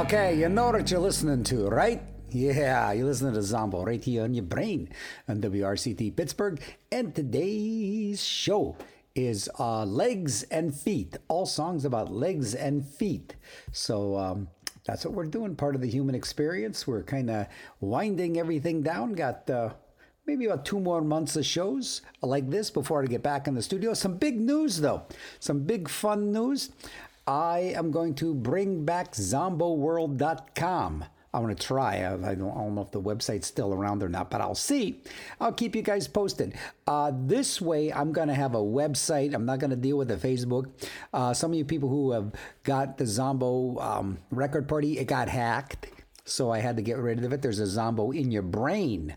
Okay, you know what you're listening to, right? Yeah, you're listening to Zombo right here on your brain on WRCT Pittsburgh. And today's show is uh, Legs and Feet, all songs about legs and feet. So um, that's what we're doing, part of the human experience. We're kind of winding everything down, got uh, maybe about two more months of shows like this before I get back in the studio. Some big news, though, some big fun news. I am going to bring back zomboworld.com. I want to try. I, I, don't, I, don't, know if the website's still around or not, but I'll see. I'll keep you guys posted. Uh, this way, I'm going to have a website. I'm not going to deal with the Facebook. Uh, some of you people who have got the Zombo um, record party, it got hacked. So I had to get rid of it. There's a Zombo in your brain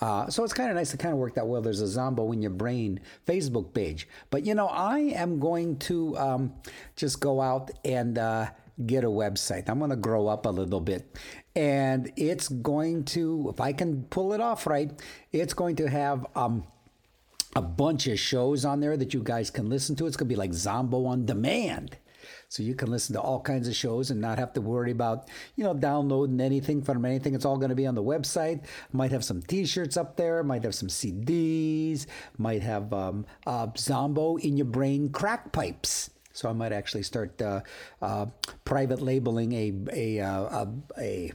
uh, so it's kind of nice to kind of work that well. There's a Zombo in your brain Facebook page. But you know, I am going to um, just go out and uh, get a website. I'm going to grow up a little bit. And it's going to, if I can pull it off right, it's going to have um, a bunch of shows on there that you guys can listen to. It's going to be like Zombo on demand. So you can listen to all kinds of shows and not have to worry about, you know, downloading anything from anything. It's all going to be on the website. Might have some T-shirts up there. Might have some CDs. Might have um, uh, Zombo in your brain crack pipes. So I might actually start uh, uh, private labeling a a, uh, a a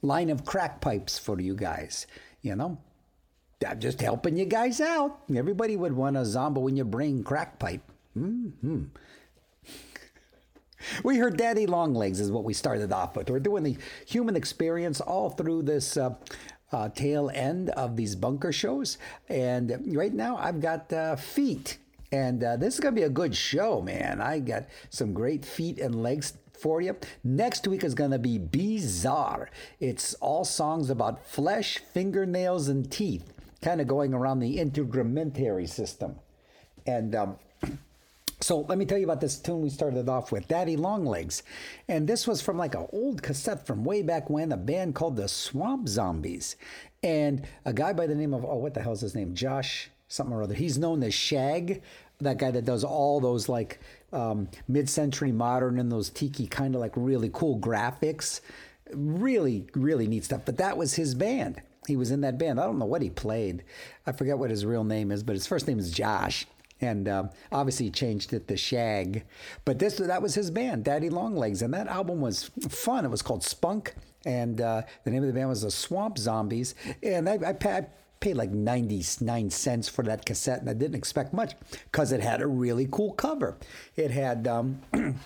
line of crack pipes for you guys. You know, I'm just helping you guys out. Everybody would want a Zombo in your brain crack pipe. Hmm. We heard Daddy Longlegs is what we started off with. We're doing the human experience all through this uh, uh, tail end of these bunker shows. And right now I've got uh, feet. And uh, this is going to be a good show, man. I got some great feet and legs for you. Next week is going to be bizarre. It's all songs about flesh, fingernails, and teeth, kind of going around the integumentary system. And um, so let me tell you about this tune we started off with, Daddy Longlegs. And this was from like an old cassette from way back when, a band called the Swamp Zombies. And a guy by the name of, oh, what the hell's his name? Josh something or other. He's known as Shag, that guy that does all those like um, mid century modern and those tiki kind of like really cool graphics. Really, really neat stuff. But that was his band. He was in that band. I don't know what he played. I forget what his real name is, but his first name is Josh and um, obviously changed it to Shag. But this that was his band, Daddy Longlegs, and that album was fun. It was called Spunk, and uh, the name of the band was the Swamp Zombies. And I, I, I paid like 99 cents for that cassette, and I didn't expect much because it had a really cool cover. It had. Um,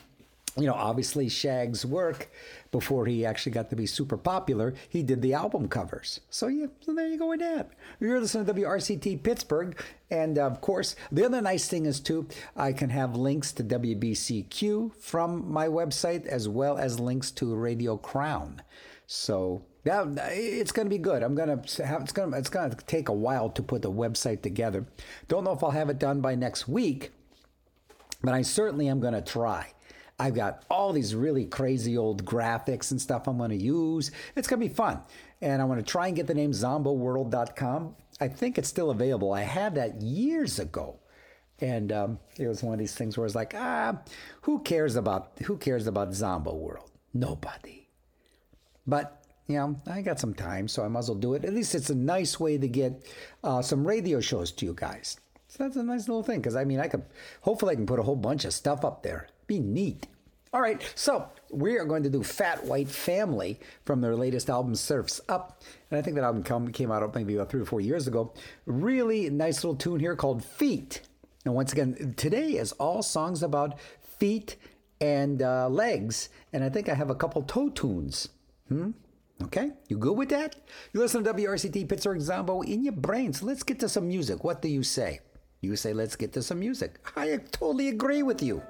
you know, obviously Shag's work before he actually got to be super popular, he did the album covers. So yeah, so there you go with that. You're listening to WRCT Pittsburgh, and of course, the other nice thing is too, I can have links to WBCQ from my website as well as links to Radio Crown. So yeah, it's going to be good. I'm going to have it's going to it's going to take a while to put the website together. Don't know if I'll have it done by next week, but I certainly am going to try. I've got all these really crazy old graphics and stuff I'm going to use. It's going to be fun. And I want to try and get the name zomboworld.com. I think it's still available. I had that years ago. And um, it was one of these things where it's like, ah, who cares about who cares about Zombo World? Nobody. But you know, I got some time, so I might as well do it. At least it's a nice way to get uh, some radio shows to you guys. So that's a nice little thing because I mean, I could hopefully I can put a whole bunch of stuff up there be neat. All right, so we are going to do Fat White Family from their latest album, Serfs Up. And I think that album come, came out maybe about three or four years ago. Really nice little tune here called Feet. And once again, today is all songs about feet and uh, legs. And I think I have a couple toe tunes. Hmm? Okay, you good with that? You listen to WRCT Pittsburgh Zombo in your brain. So let's get to some music. What do you say? You say, let's get to some music. I totally agree with you.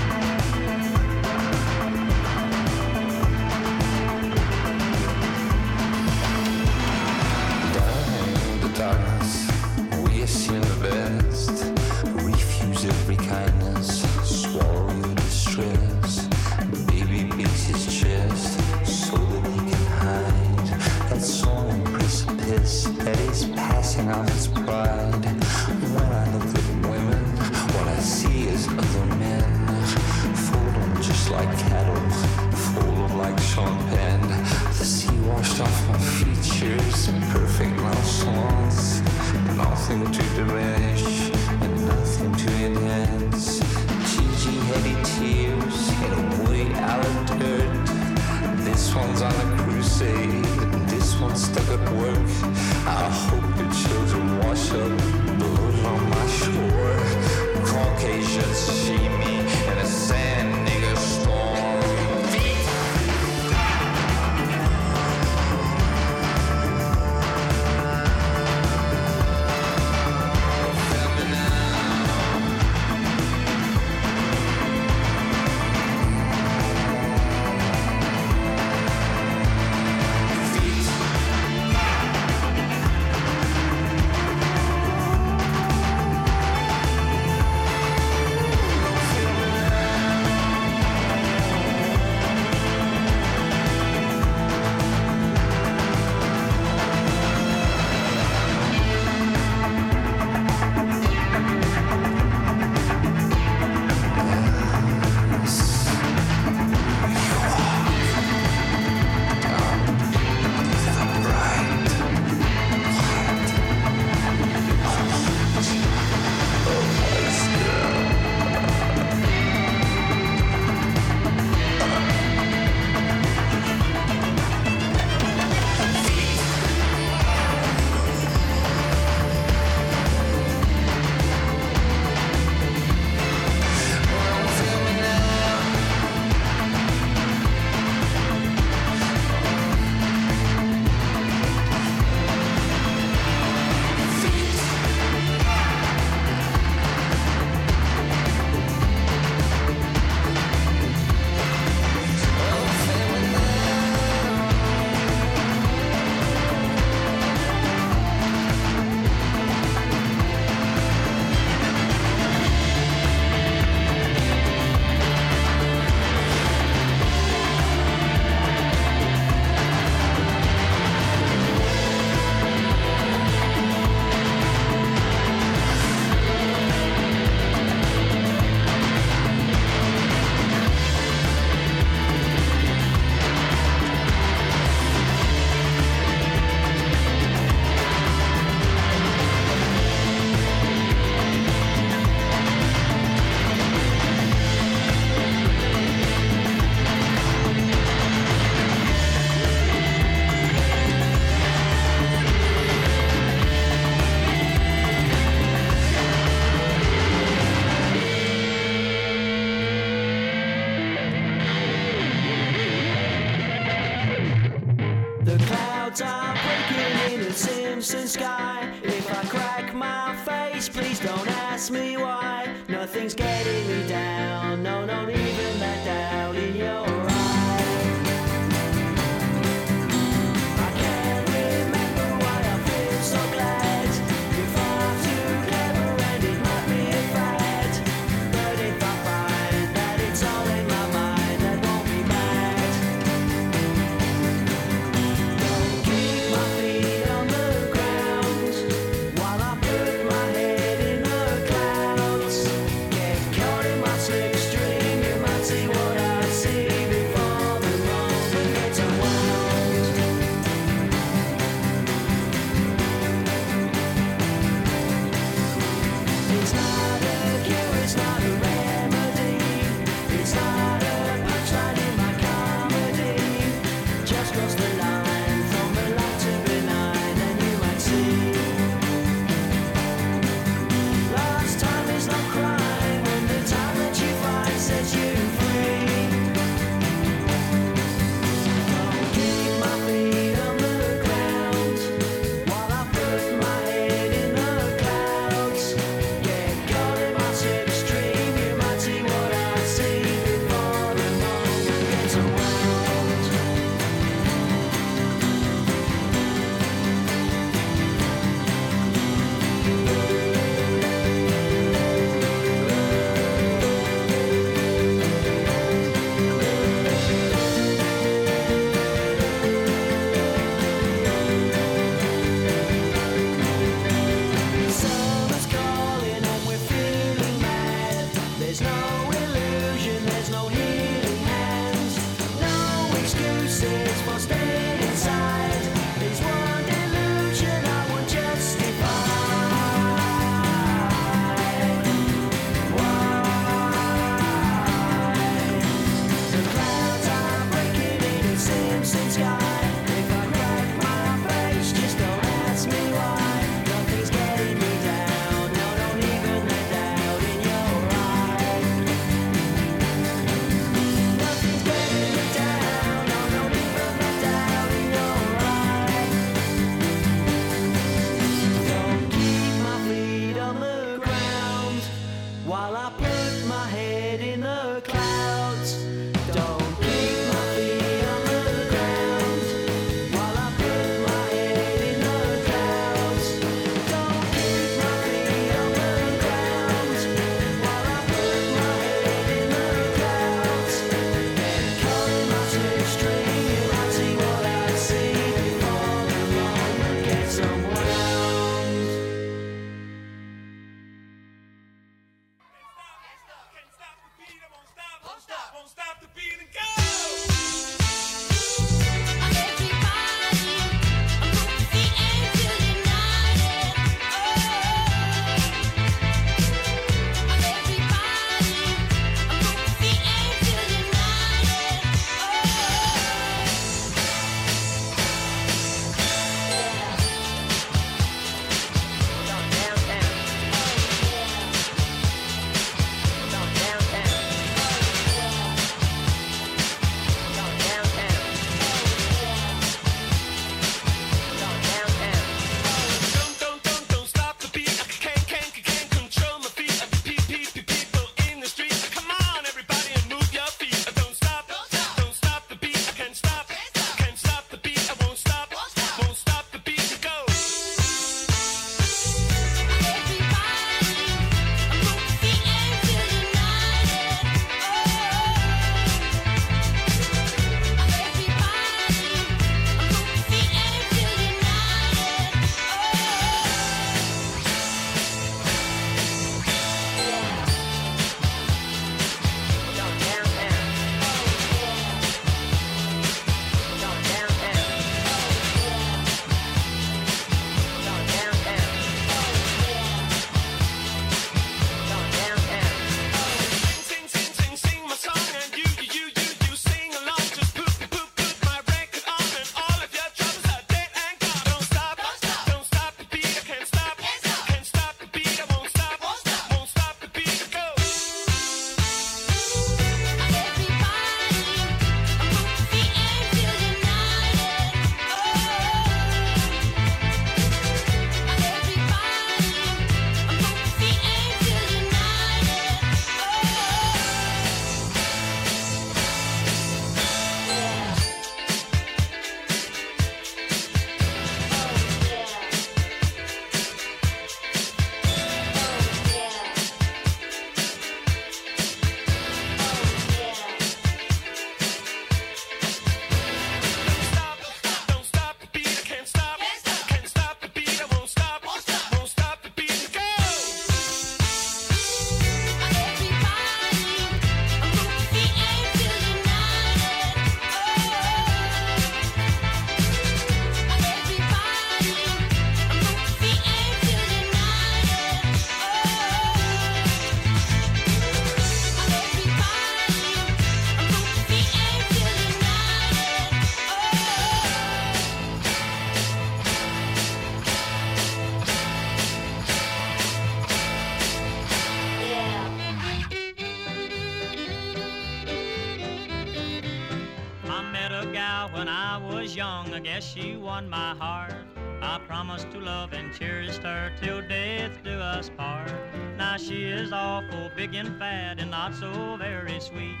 she won my heart. I promised to love and cherish her till death do us part. Now she is awful big and fat and not so very sweet.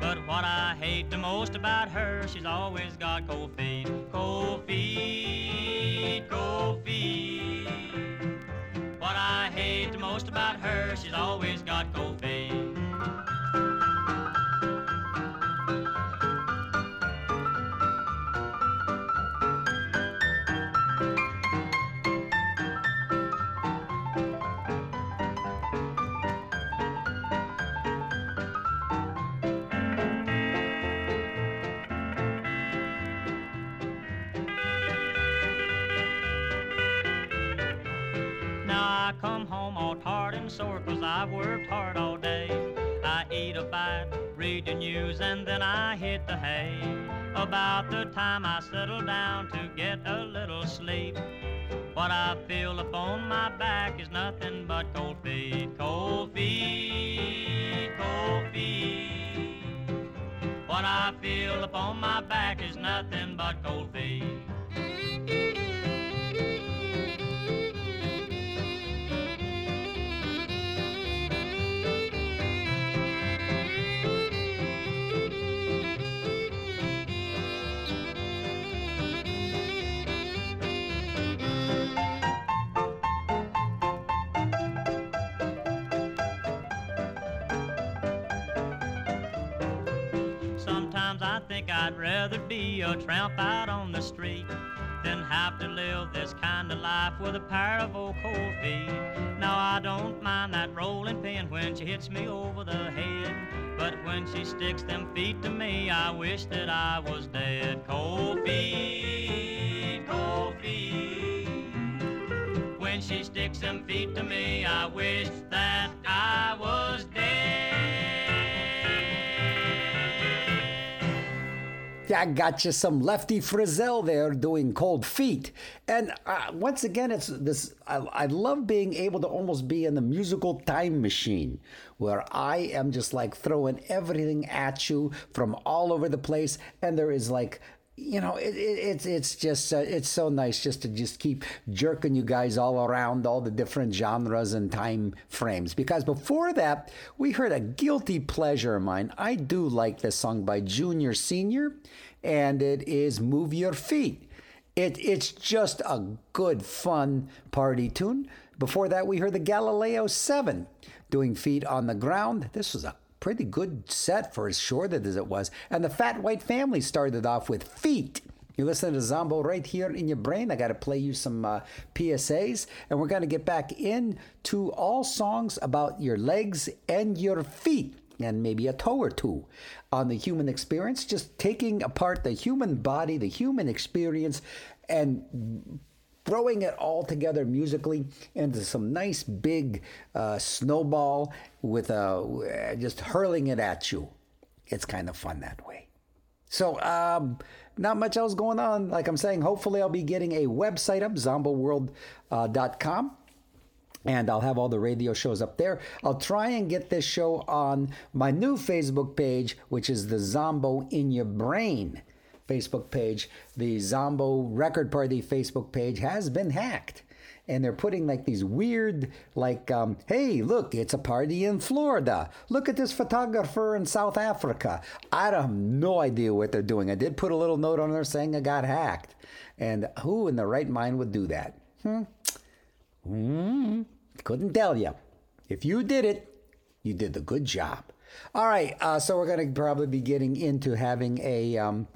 But what I hate the most about her, she's always got cold feet. bite, read the news, and then I hit the hay. About the time I settle down to get a little sleep. What I feel upon my back is nothing but cold feet, cold feet, cold feet. What I feel upon my back is nothing but cold feet. I'd rather be a tramp out on the street than have to live this kind of life with a pair of old cold feet. Now I don't mind that rolling pin when she hits me over the head, but when she sticks them feet to me, I wish that I was dead. Cold feet, cold feet. When she sticks them feet to me, I wish that I was dead. Yeah, I got you some Lefty Frizzell there doing cold feet. And uh, once again, it's this. I, I love being able to almost be in the musical time machine where I am just like throwing everything at you from all over the place. And there is like, you know, it, it, it's it's just uh, it's so nice just to just keep jerking you guys all around all the different genres and time frames. Because before that, we heard a guilty pleasure of mine. I do like this song by Junior Senior, and it is "Move Your Feet." It it's just a good fun party tune. Before that, we heard the Galileo Seven doing "Feet on the Ground." This was a pretty good set for as short as it was. And the Fat White Family started off with Feet. You listen to Zombo right here in your brain. I got to play you some uh, PSAs, and we're going to get back into all songs about your legs and your feet, and maybe a toe or two on the human experience. Just taking apart the human body, the human experience, and throwing it all together musically into some nice big uh, snowball with a just hurling it at you. It's kind of fun that way. So, um, not much else going on. Like I'm saying, hopefully I'll be getting a website up, zomboworld.com. and I'll have all the radio shows up there. I'll try and get this show on my new Facebook page, which is the Zombo in Your Brain Facebook page. The Zombo Record Party Facebook page has been hacked. And they're putting like these weird, like, um, hey, look, it's a party in Florida. Look at this photographer in South Africa. I have no idea what they're doing. I did put a little note on there saying I got hacked. And who in the right mind would do that? Hmm. Hmm. Couldn't tell you. If you did it, you did the good job. All right, uh, so we're going to probably be getting into having a, um,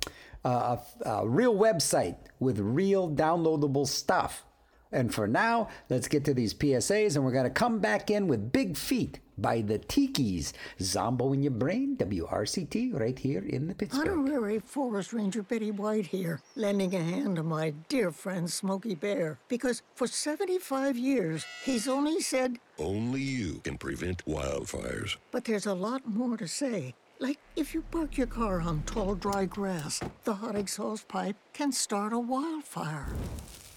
a, a real website with real downloadable stuff. And for now, let's get to these PSAs, and we're going to come back in with Big Feet by the Tikis. Zombo in your brain, WRCT, right here in the Pittsburgh. Honorary Forest Ranger Betty White here, lending a hand to my dear friend Smokey Bear. Because for 75 years, he's only said, Only you can prevent wildfires. but there's a lot more to say. Like if you park your car on tall, dry grass, the hot exhaust pipe can start a wildfire.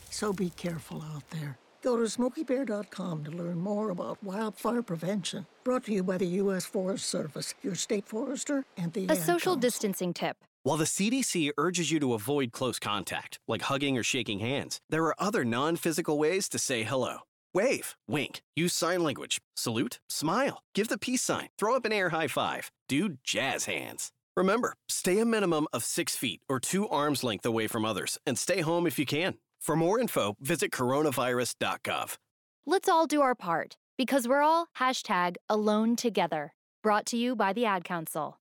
So be careful out there. Go to smokeybear.com to learn more about wildfire prevention. Brought to you by the U.S. Forest Service, your state forester, and the A Ad social Council. distancing tip. While the CDC urges you to avoid close contact, like hugging or shaking hands, there are other non physical ways to say hello. Wave, wink, use sign language, salute, smile, give the peace sign, throw up an air high five, do jazz hands. Remember, stay a minimum of six feet or two arms length away from others, and stay home if you can. For more info, visit coronavirus.gov. Let's all do our part because we're all hashtag alone together. Brought to you by the Ad Council.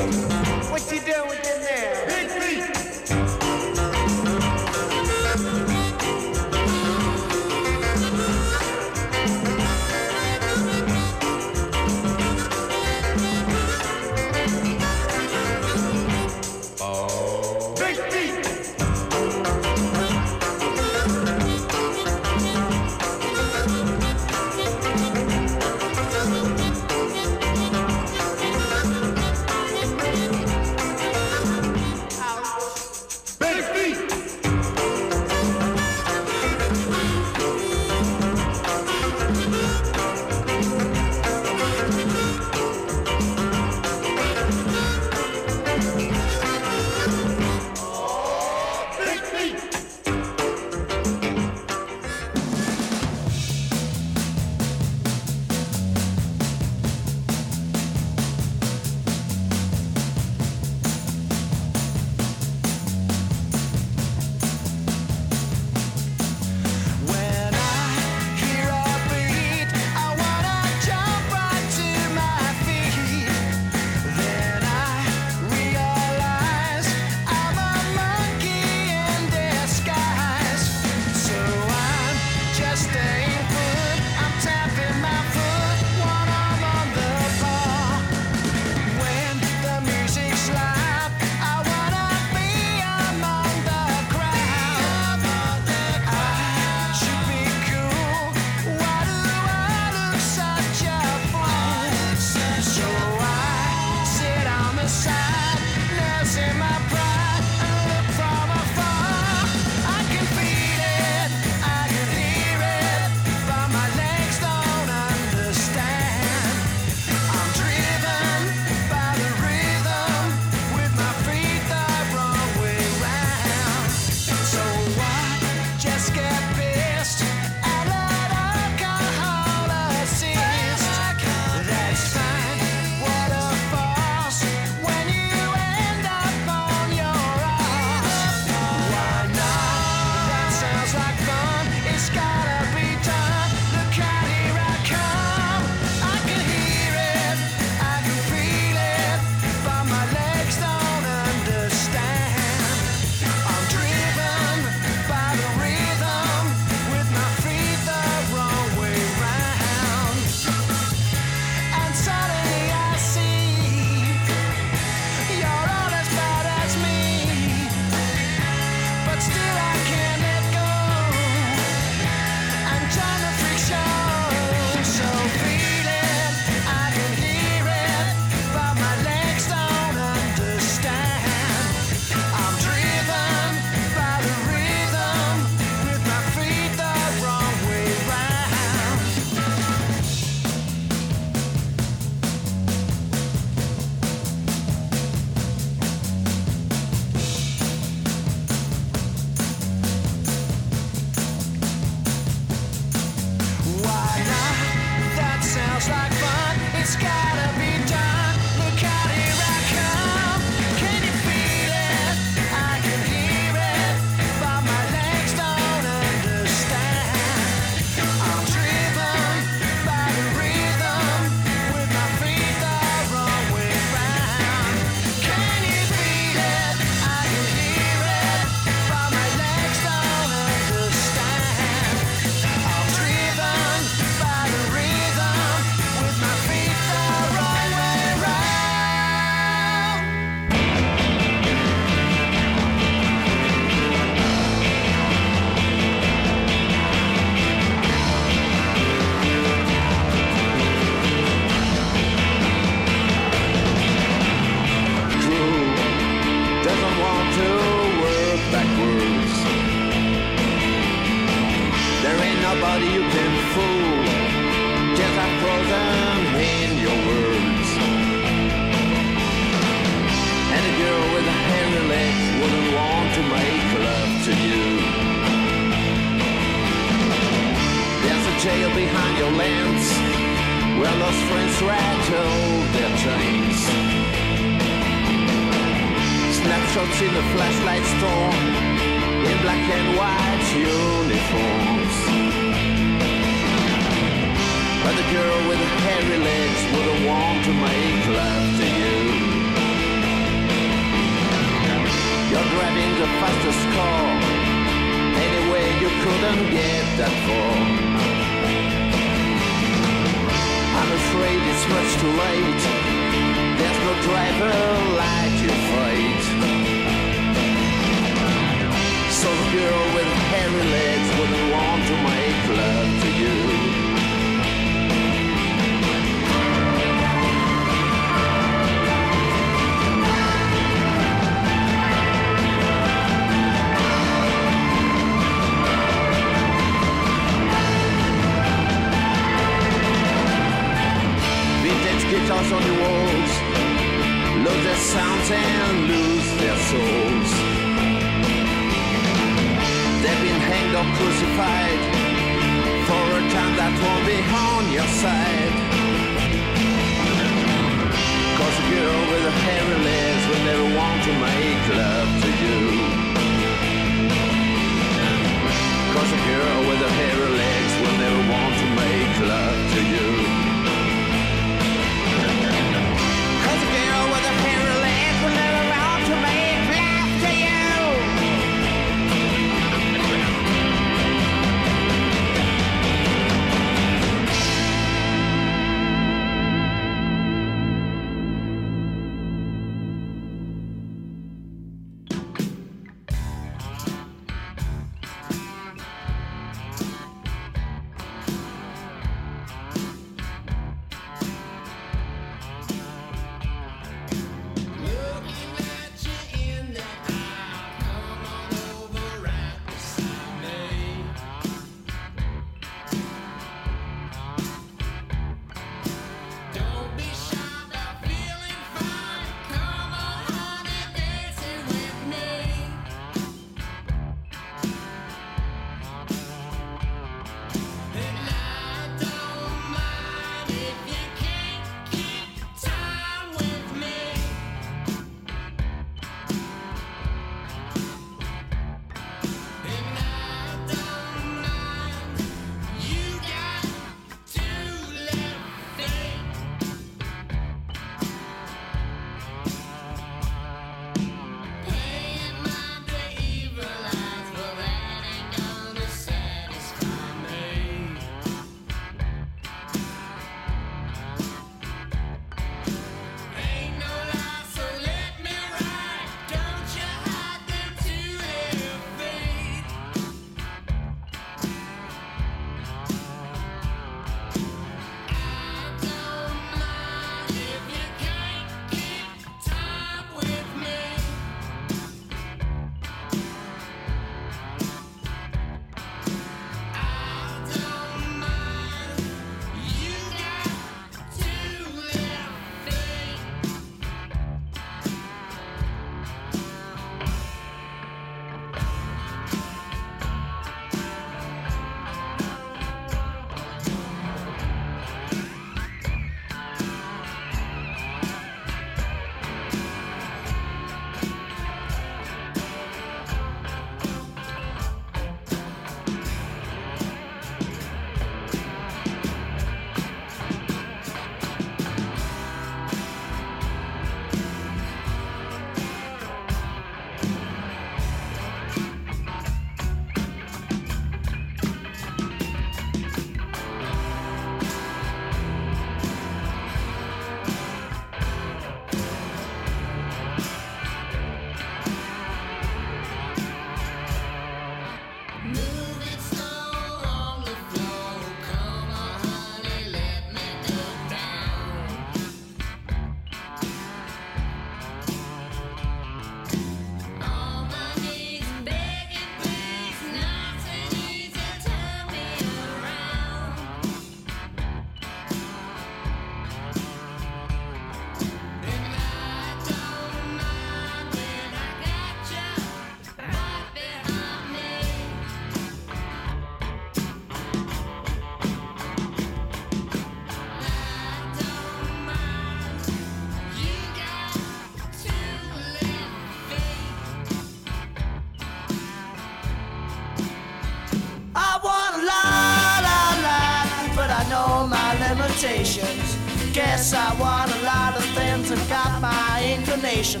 Guess I want a lot of things and got my inclination.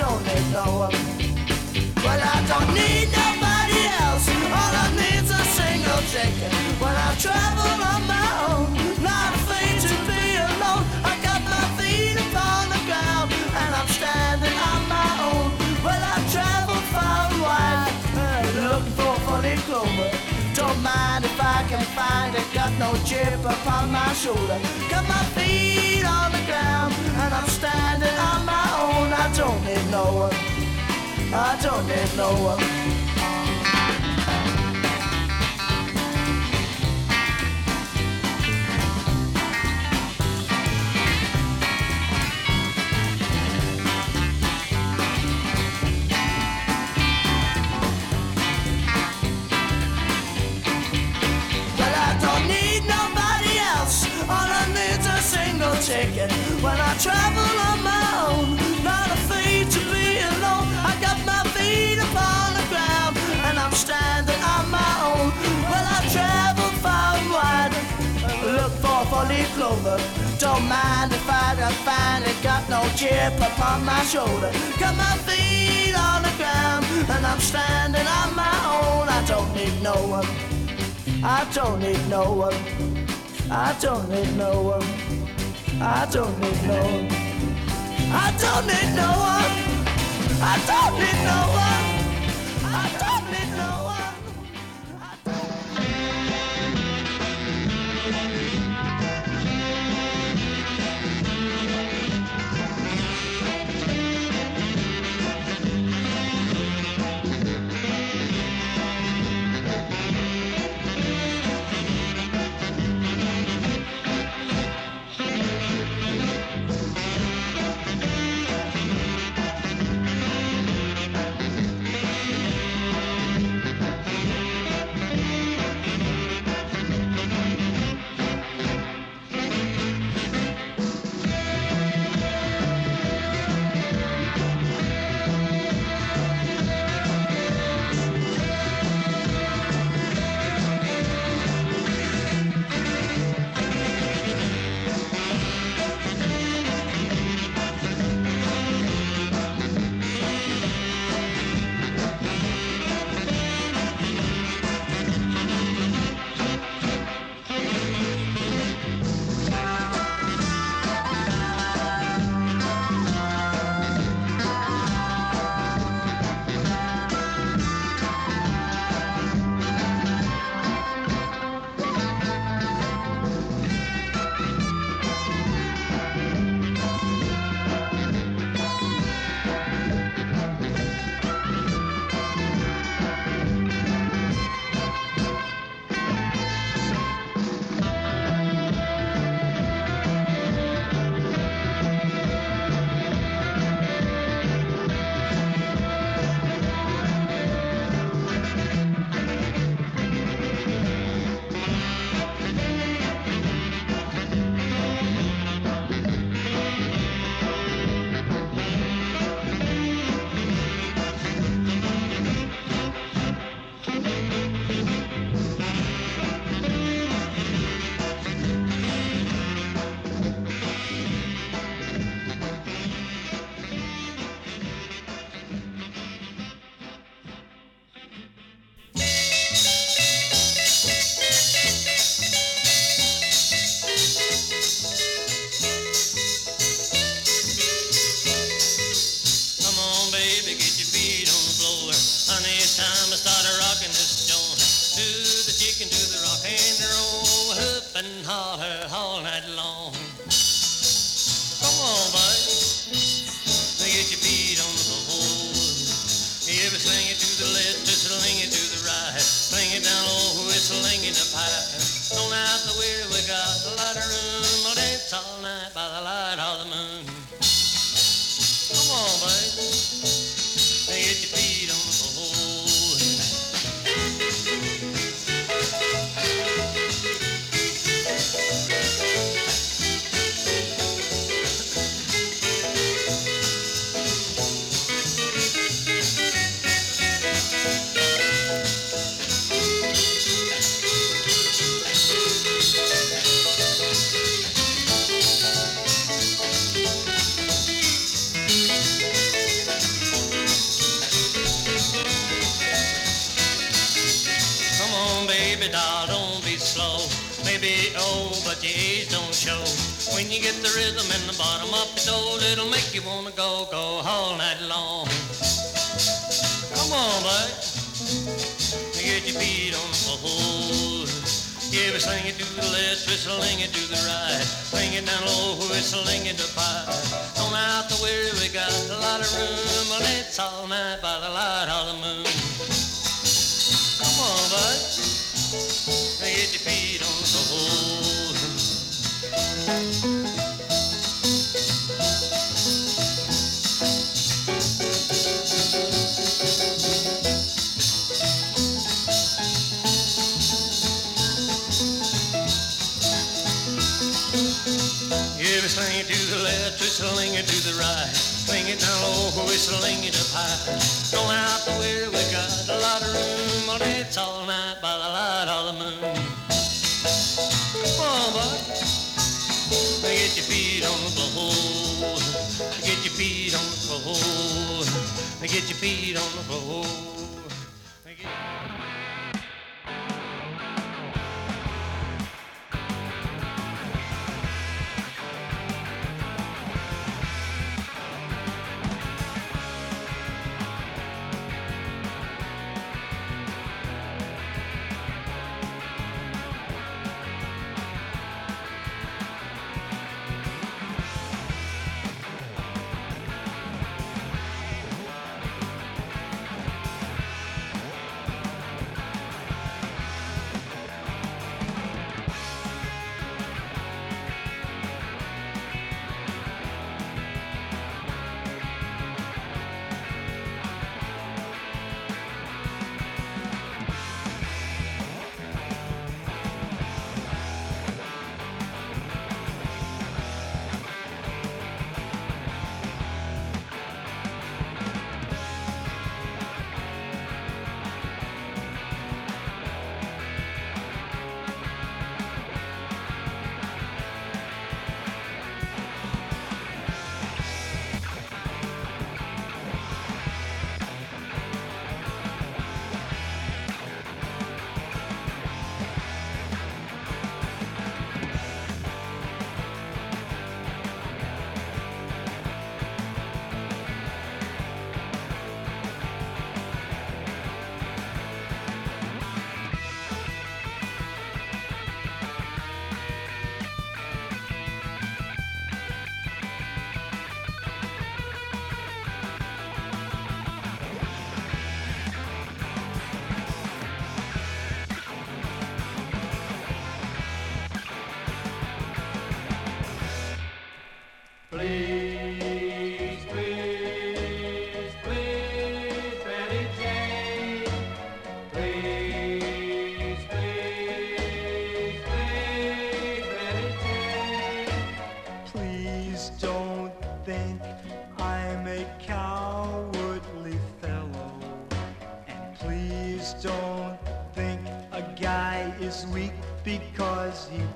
Don't need no one. Well, I don't need nobody else. All I need's a single I on my own, not afraid to be alone. I got my feet upon the ground and I'm standing on my own. Well, I far and wide, uh, looking for funny clover. Don't mind if I can find it. Got no chip upon my shoulder. Got my feet ground and I'm standing on my own. I don't need no one. I don't need no one. Single. When I travel on my own, not afraid to be alone. I got my feet upon the ground, and I'm standing on my own. Well, I travel far and wide, look for four-leaf clover. Don't mind if I don't find it. Got no chip upon my shoulder. Got my feet on the ground, and I'm standing on my own. I don't need no one. I don't need no one. I don't need no one. I don't need no one. I don't need no one. I don't need no one.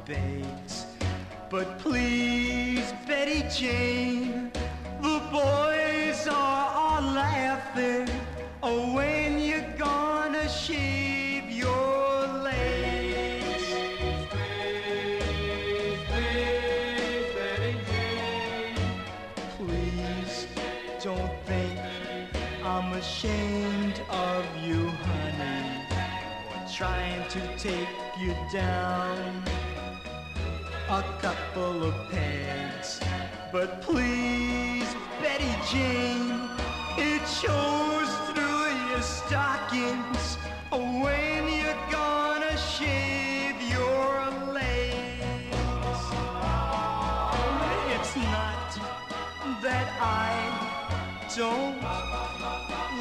But please, Betty Jane, the boys are all laughing. Oh, when you gonna shave your legs? Wait Betty James Please don't think I'm ashamed of you, honey, or trying to take you down a couple of pegs. But please, Betty Jane, it shows through your stockings. When you're gonna shave your legs. It's not that I don't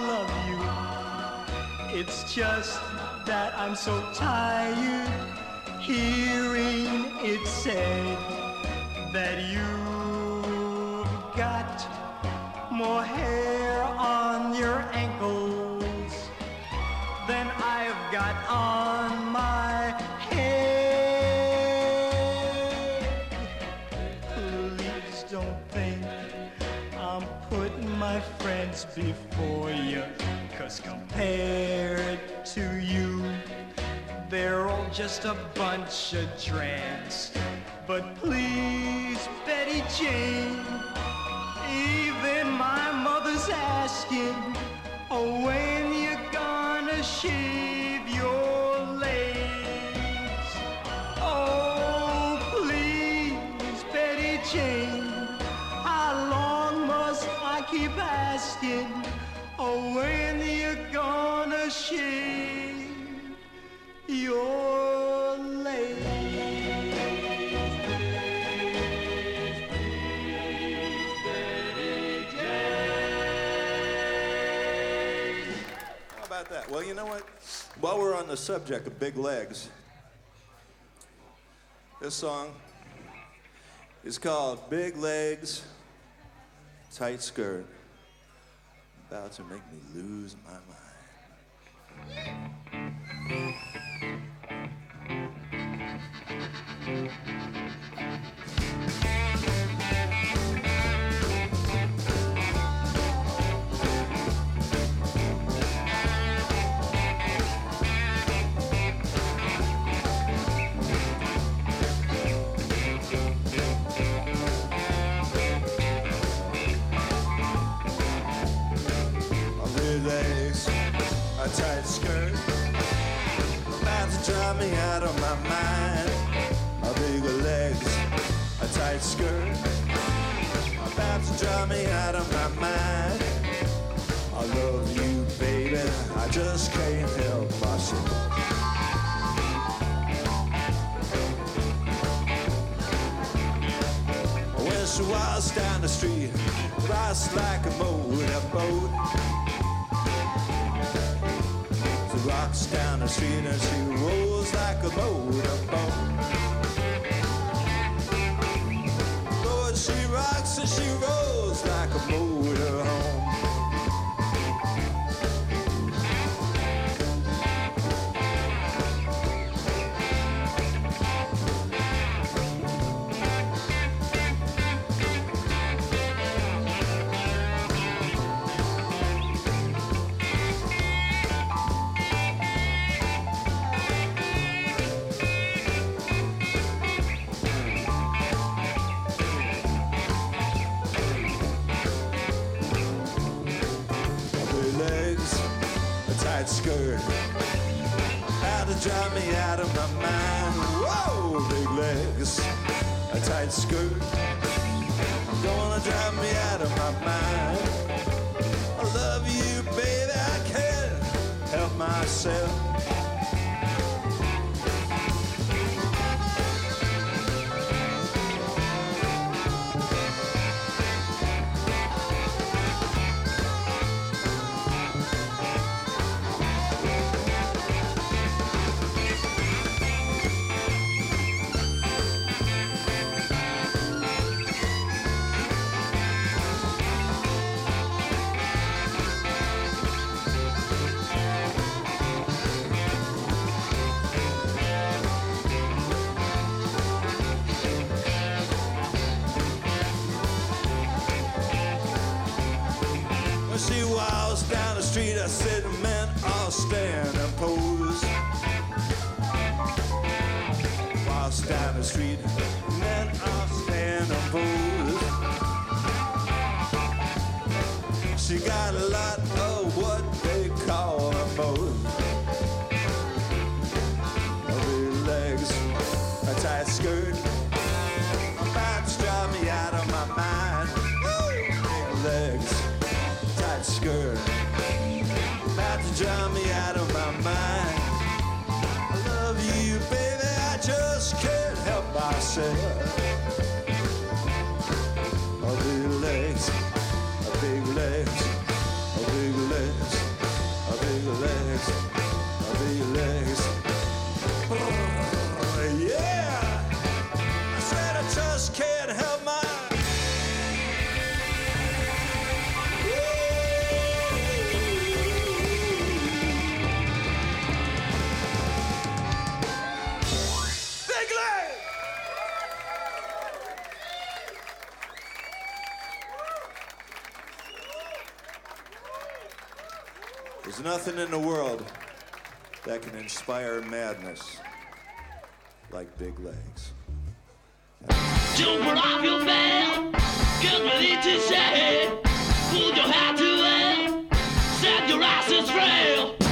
love you. It's just that I'm so tired hearing it said that you've got more hair on your ankles than I've got on my head. Please don't think I'm putting my friends before you, cause compared to you, they're all just a bunch of tramps. But please, Betty Jane, even my mother's asking, oh, when you gonna shave your legs? Oh, please, Betty Jane, how long must I keep asking? Oh, when you gonna shave your How about that? Well, you know what? While we're on the subject of big legs, this song is called Big Legs, Tight Skirt. About to make me lose my mind. My me out of my mind. My big legs, a tight skirt, about to drive me out of my mind. I love you, baby, I just can't help myself. She was down the street, rocks like a motorboat. She rocks down the street and she rolls like a motorboat. Lord, she rocks and she rolls like a motorhome. My mind. Whoa, big legs, a tight skirt. Gonna drive me out of my mind. I love you, baby, I can't help myself. Help nothing in the world that can inspire madness like big legs. Your get ready to pull your hat to set your asses.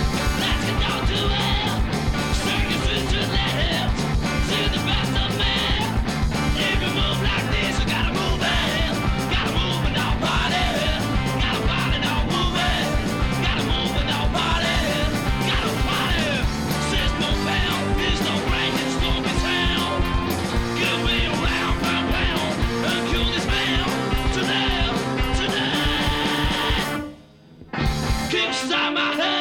my head.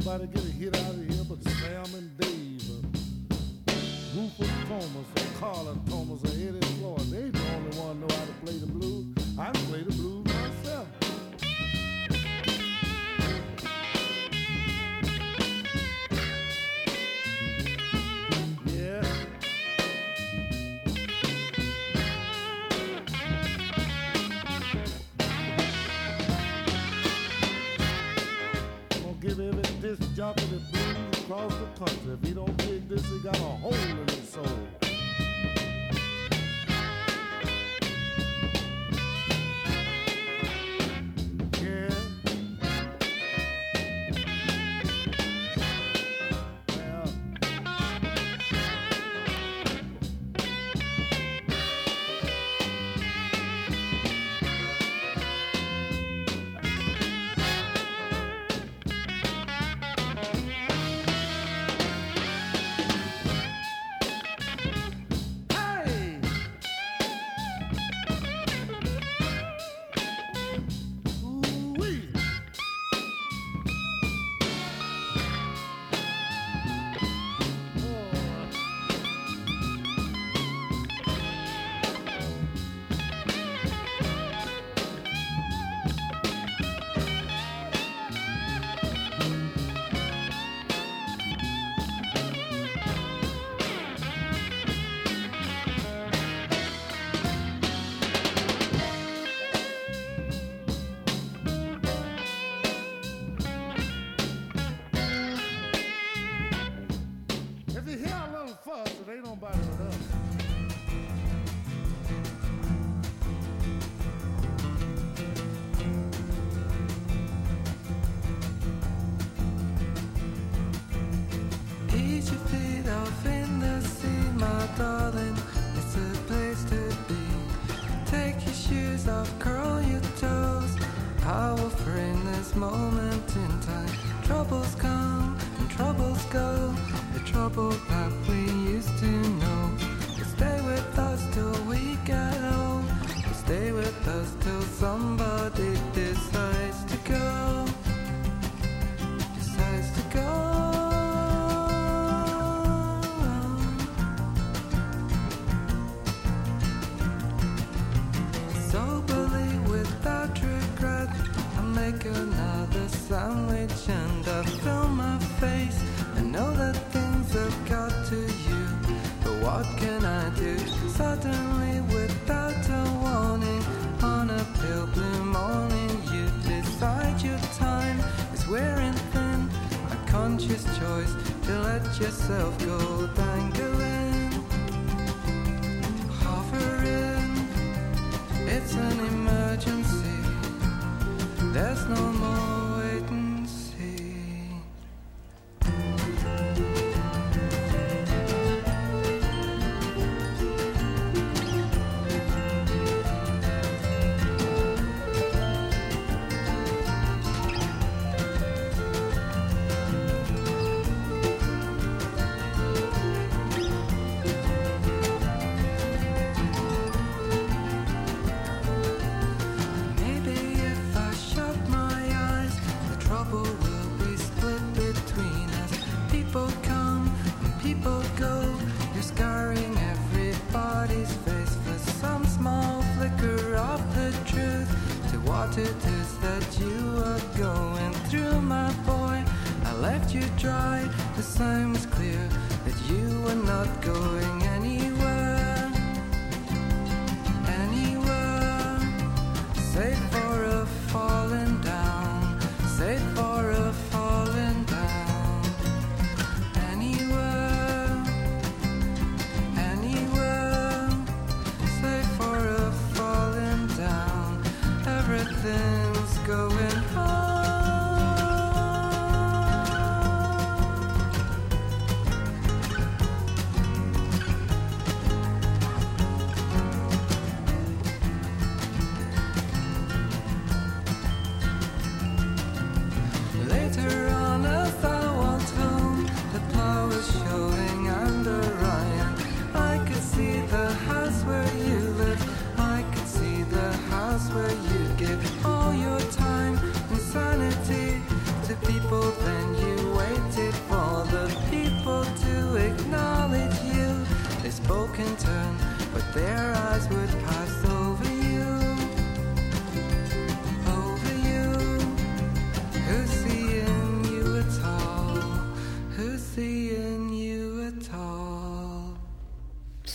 Somebody get a hit out of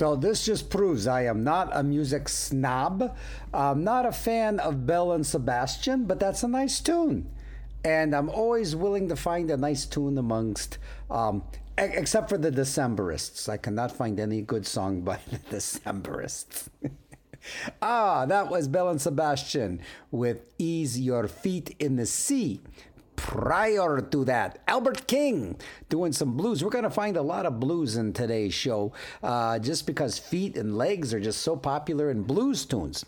So this just proves I am not a music snob. I'm not a fan of Belle and Sebastian, but that's a nice tune. And I'm always willing to find a nice tune amongst, um, except for the Decemberists. I cannot find any good song by the Decemberists. ah, that was Belle and Sebastian with Ease Your Feet in the Sea. Prior to that, Albert King doing some blues. We're going to find a lot of blues in today's show uh, just because feet and legs are just so popular in blues tunes.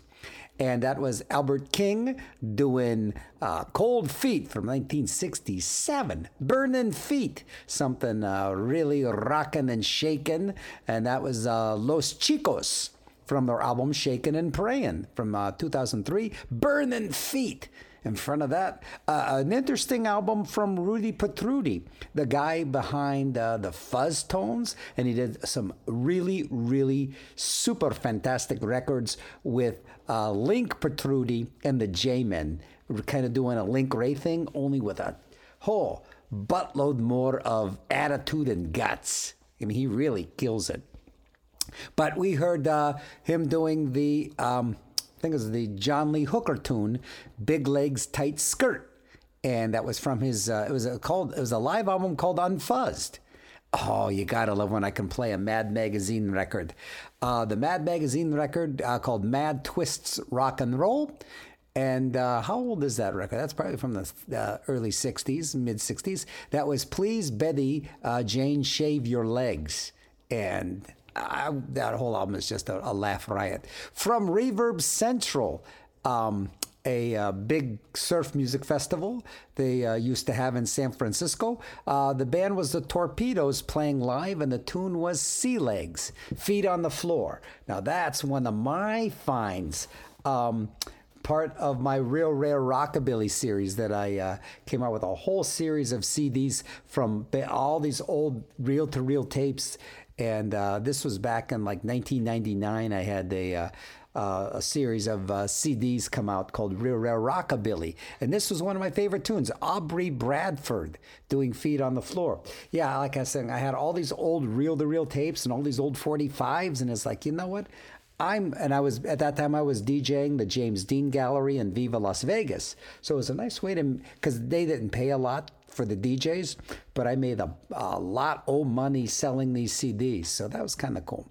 And that was Albert King doing uh, Cold Feet from 1967. Burning Feet, something uh, really rocking and shaking. And that was uh, Los Chicos from their album Shaking and Praying from uh, 2003. Burning Feet. In front of that, uh, an interesting album from Rudi Protrudi, the guy behind uh, the Fuzztones, and he did some really, really super fantastic records with uh, Link Protrudi and the Jaymen, kind of doing a Link Wray thing, only with a whole buttload more of attitude and guts. I mean, he really kills it. But we heard uh, him doing the, um, I think it was the John Lee Hooker tune, "Big Legs Tight Skirt," and that was from his. Uh, it was a called. It was a live album called Unfuzzed. Oh, you gotta love when I can play a Mad Magazine record. Uh, the Mad Magazine record uh, called "Mad Twists Rock and Roll." And uh, how old is that record? That's probably from the early 60s, mid 60s. That was Please Betty uh, Jane Shave Your Legs. And I, that whole album is just a, a laugh riot. From Reverb Central, um, a uh, big surf music festival they uh, used to have in San Francisco. Uh, the band was the Torpedoes playing live, and the tune was Sea Legs, Feet on the Floor. Now, that's one of my finds. Um, part of my real rare rockabilly series that I uh, came out with a whole series of CDs from all these old reel to reel tapes. And uh, this was back in like 1999. I had a, uh, uh, a series of uh, CDs come out called Real Rare Rockabilly. And this was one of my favorite tunes Aubrey Bradford doing Feet on the Floor. Yeah, like I said, I had all these old reel to reel tapes and all these old 45s. And it's like, you know what? I'm and I was at that time I was DJing the James Dean Gallery in Viva Las Vegas, so it was a nice way to because they didn't pay a lot for the DJs, but I made a, a lot of money selling these CDs, so that was kind of cool.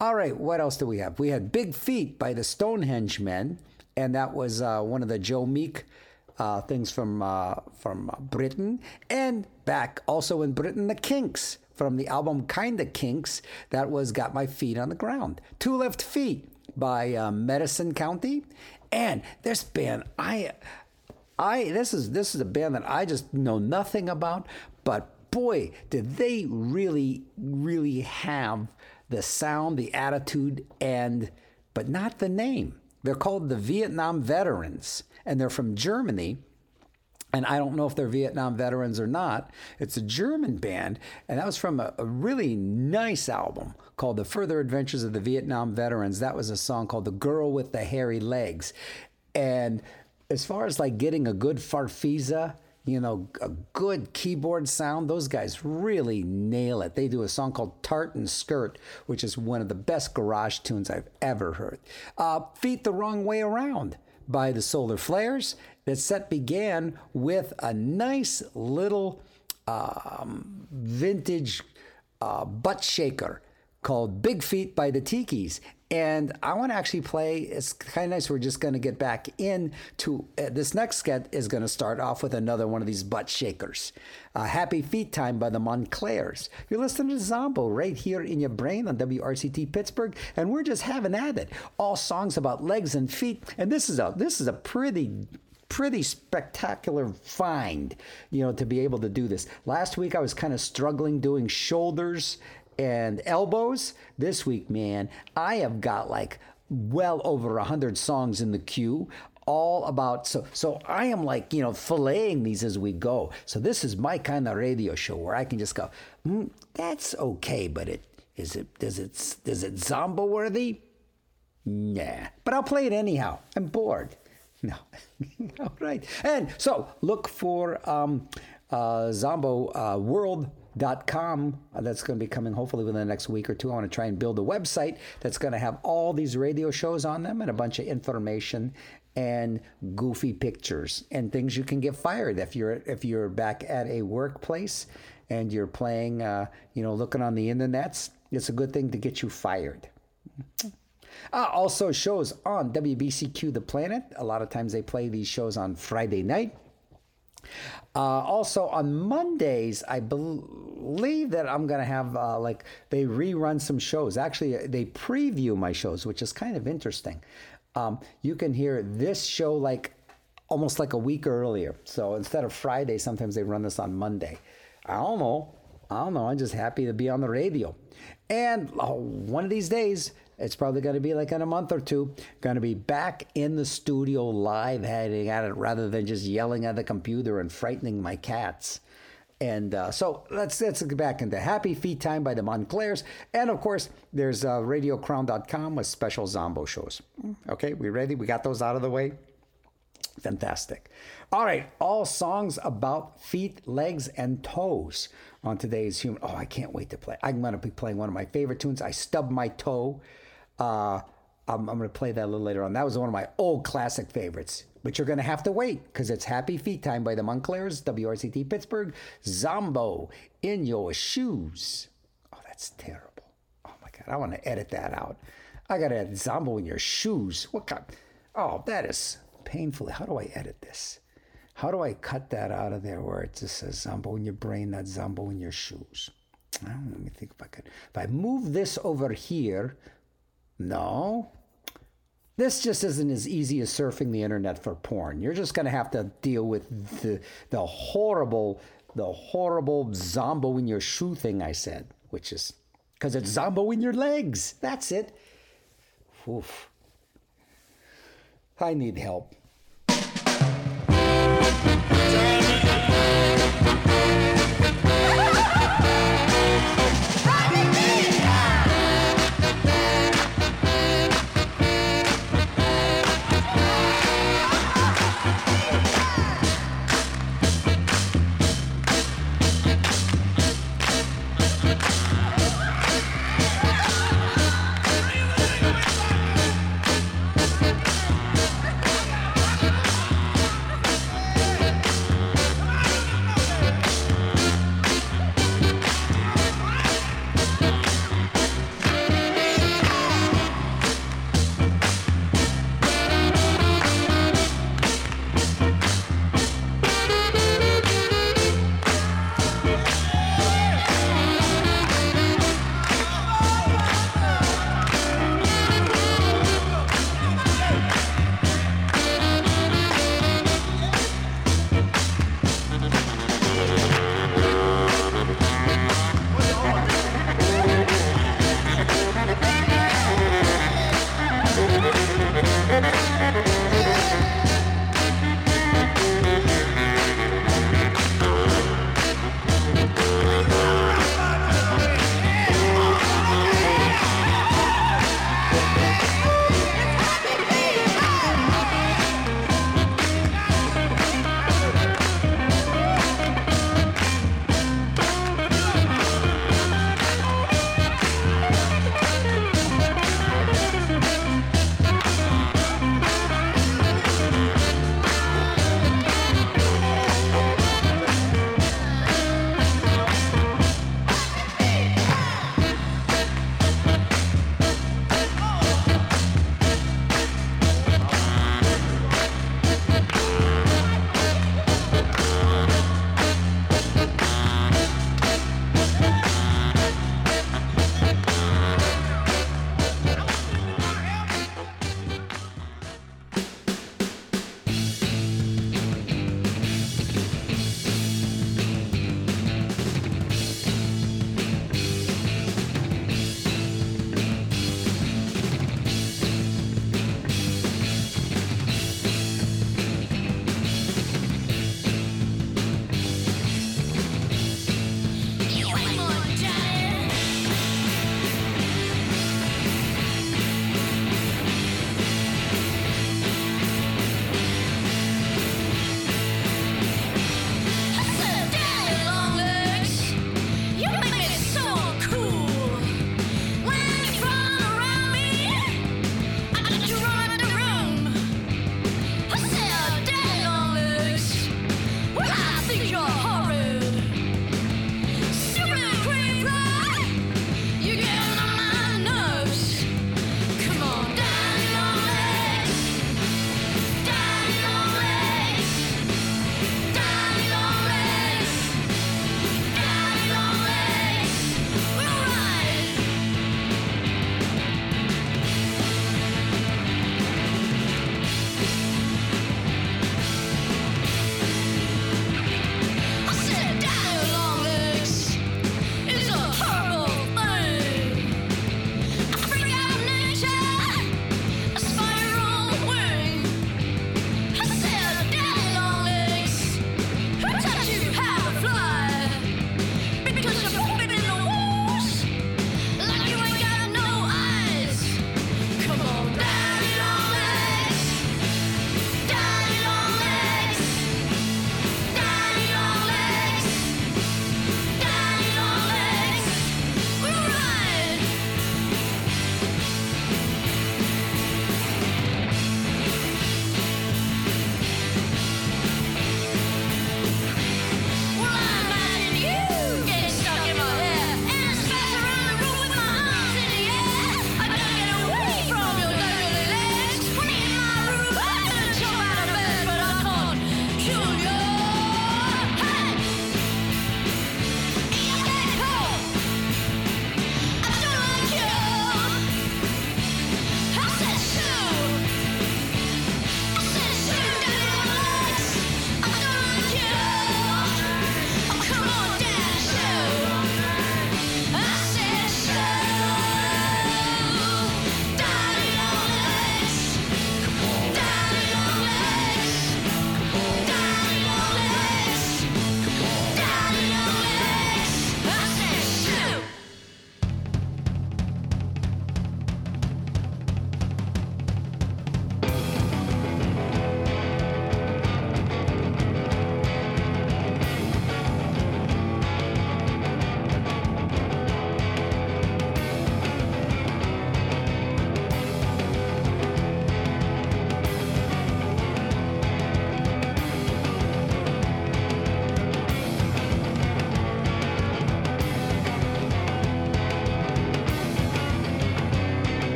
All right, what else do we have? We had Big Feet by the Stonehenge Men, and that was uh, one of the Joe Meek uh, things from uh, from Britain, and back also in Britain, the Kinks from the album Kinda Kinks. That was Got My Feet on the Ground. Two Left Feet by uh, Medicine County, and this band I. I this is this is a band that I just know nothing about, but boy, did they really really have the sound, the attitude, and but not the name. They're called the Vietnam Veterans, and they're from Germany. And I don't know if they're Vietnam veterans or not. It's a German band, and that was from a, a really nice album called The Further Adventures of the Vietnam Veterans. That was a song called The Girl with the Hairy Legs. And as far as like getting a good farfisa, you know, a good keyboard sound, those guys really nail it. They do a song called Tartan Skirt, which is one of the best garage tunes I've ever heard. Uh, Feet the Wrong Way Around by the Solar Flares. That set began with a nice little um, vintage uh, butt shaker called Big Feet by the Tikis. And I want to actually play, it's kind of nice. We're just going to get back into uh, this next sketch is going to start off with another one of these butt shakers. Uh, Happy Feet Time by the Montclairs. You're listening to Zombo right here in your brain on WRCT Pittsburgh, and we're just having at it. All songs about legs and feet. And this is a this is a pretty pretty spectacular find, you know, to be able to do this. Last week I was kind of struggling doing shoulders and elbows. This week, man, I have got like well over a hundred songs in the queue. All about so so I am like you know filleting these as we go. So this is my kind of radio show where I can just go, mm, that's okay, but it is it does it does it zombo worthy? Nah, but I'll play it anyhow. I'm bored. No. All right. And so look for um, uh, Zombo uh, World.com. Uh, that's going to be coming hopefully within the next week or two. I want to try and build a website that's going to have all these radio shows on them and a bunch of information and goofy pictures and things you can get fired if you're if you're back at a workplace and you're playing uh, you know looking on the internets it's a good thing to get you fired uh, also, shows on WBCQ The Planet. A lot of times they play these shows on Friday night. Uh, also on Mondays, I believe that I'm gonna have uh, like they rerun some shows. Actually, they preview my shows, which is kind of interesting. Um, you can hear this show like almost like a week earlier. So instead of Friday, sometimes they run this on Monday. I don't know. I don't know. I'm just happy to be on the radio. And oh, one of these days, it's probably going to be like in a month or two, going to be back in the studio live heading at it rather than just yelling at the computer and frightening my cats. And uh, so let's let's get back into Happy Feet Time by the Montclairs. And of course, there's uh, RadioCrown.com with special Zombo shows. Okay, we ready? We got those out of the way? Fantastic. All right, all songs about feet, legs, and toes on today's Human. Oh, I can't wait to play. I'm going to be playing one of my favorite tunes. I stubbed my toe. Uh, I'm, I'm going to play that a little later on. That was one of my old classic favorites, but you're going to have to wait because it's Happy Feet Time by the Montclairs, WRCT Pittsburgh, Zombo in your shoes. Oh, that's terrible. Oh my God, I want to edit that out. I got to Zombo in your shoes. What kind? Oh, that is painfully. How do I edit this? How do I cut that out of there where it just says Zombo in your brain, not Zombo in your shoes? I don't know, let me think if I could. If I move this over here, no. This just isn't as easy as surfing the internet for porn. You're just going to have to deal with the the horrible the horrible zombo in your shoe thing I said, which is because it's zombo in your legs. That's it. Oof. I need help.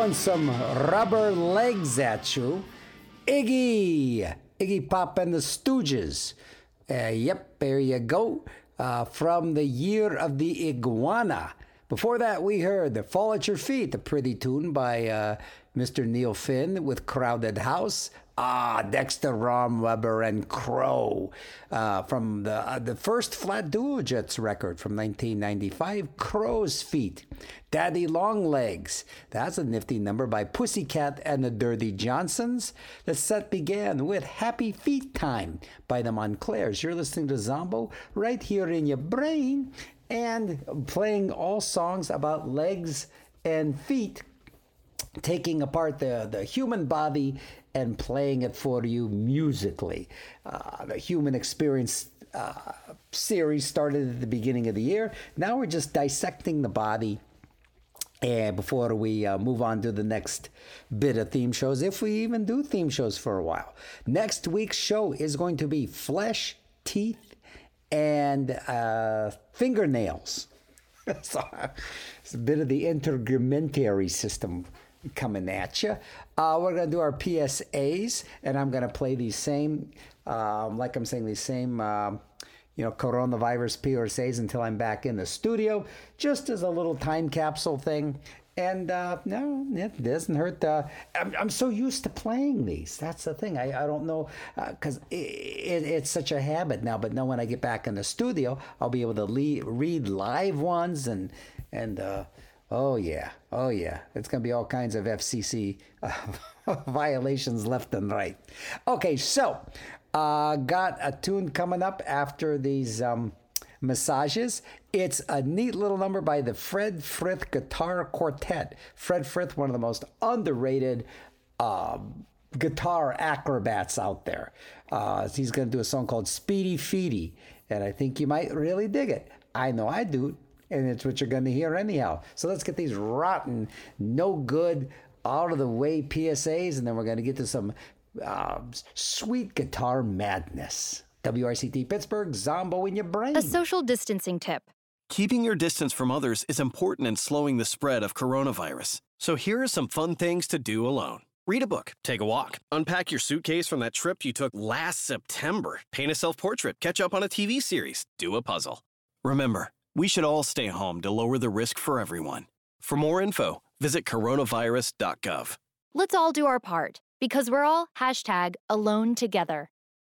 Throwing some rubber legs at you. Iggy, Iggy Pop and the Stooges. Uh, yep, there you go. Uh, from the year of the iguana. Before that, we heard the Fall at Your Feet, the pretty tune by uh, Mr. Neil Finn with Crowded House. Ah, Dexter Rom Romweber and Crow uh, from the uh, the first Flat Duo Jets record from 1995, Crow's Feet. Daddy Longlegs. That's a nifty number by Pussycat and the Dirty Johnsons. The set began with Happy Feet Time by the Montclairs. You're listening to Zombo right here in your brain and playing all songs about legs and feet taking apart the, the human body and playing it for you musically. Uh, the human experience uh, series started at the beginning of the year. Now we're just dissecting the body. And before we uh, move on to the next bit of theme shows, if we even do theme shows for a while, next week's show is going to be flesh, teeth, and uh, fingernails. so it's a bit of the intergrumentary system coming at you. Uh, we're going to do our PSAs, and I'm going to play these same, um, like I'm saying, these same, um, you know, coronavirus PSAs until I'm back in the studio, just as a little time capsule thing. And uh, no, it doesn't hurt. Uh, I'm, I'm so used to playing these. That's the thing. I, I don't know because it, it, it's such a habit now. But now when I get back in the studio, I'll be able to le- read live ones and and uh, Oh yeah, oh yeah. It's gonna be all kinds of FCC uh, violations left and right. Okay, so uh, got a tune coming up after these um, massages. It's a neat little number by the Fred Frith Guitar Quartet. Fred Frith, one of the most underrated. Um, guitar acrobats out there. Uh, he's going to do a song called Speedy Feedy, and I think you might really dig it. I know I do and it's what you're going to hear anyhow. So let's get these rotten, no good, out of the way PSAs, and then we're going to get to some uh, sweet guitar madness. WRCT Pittsburgh, Zombo in your brain. A social distancing tip. Keeping your distance from others is important in slowing the spread of coronavirus. So here are some fun things to do alone. Read a book, take a walk, unpack your suitcase from that trip you took last September, paint a self portrait, catch up on a TV series, do a puzzle. Remember, we should all stay home to lower the risk for everyone. For more info, visit coronavirus.gov. Let's all do our part because we're all hashtag alone together.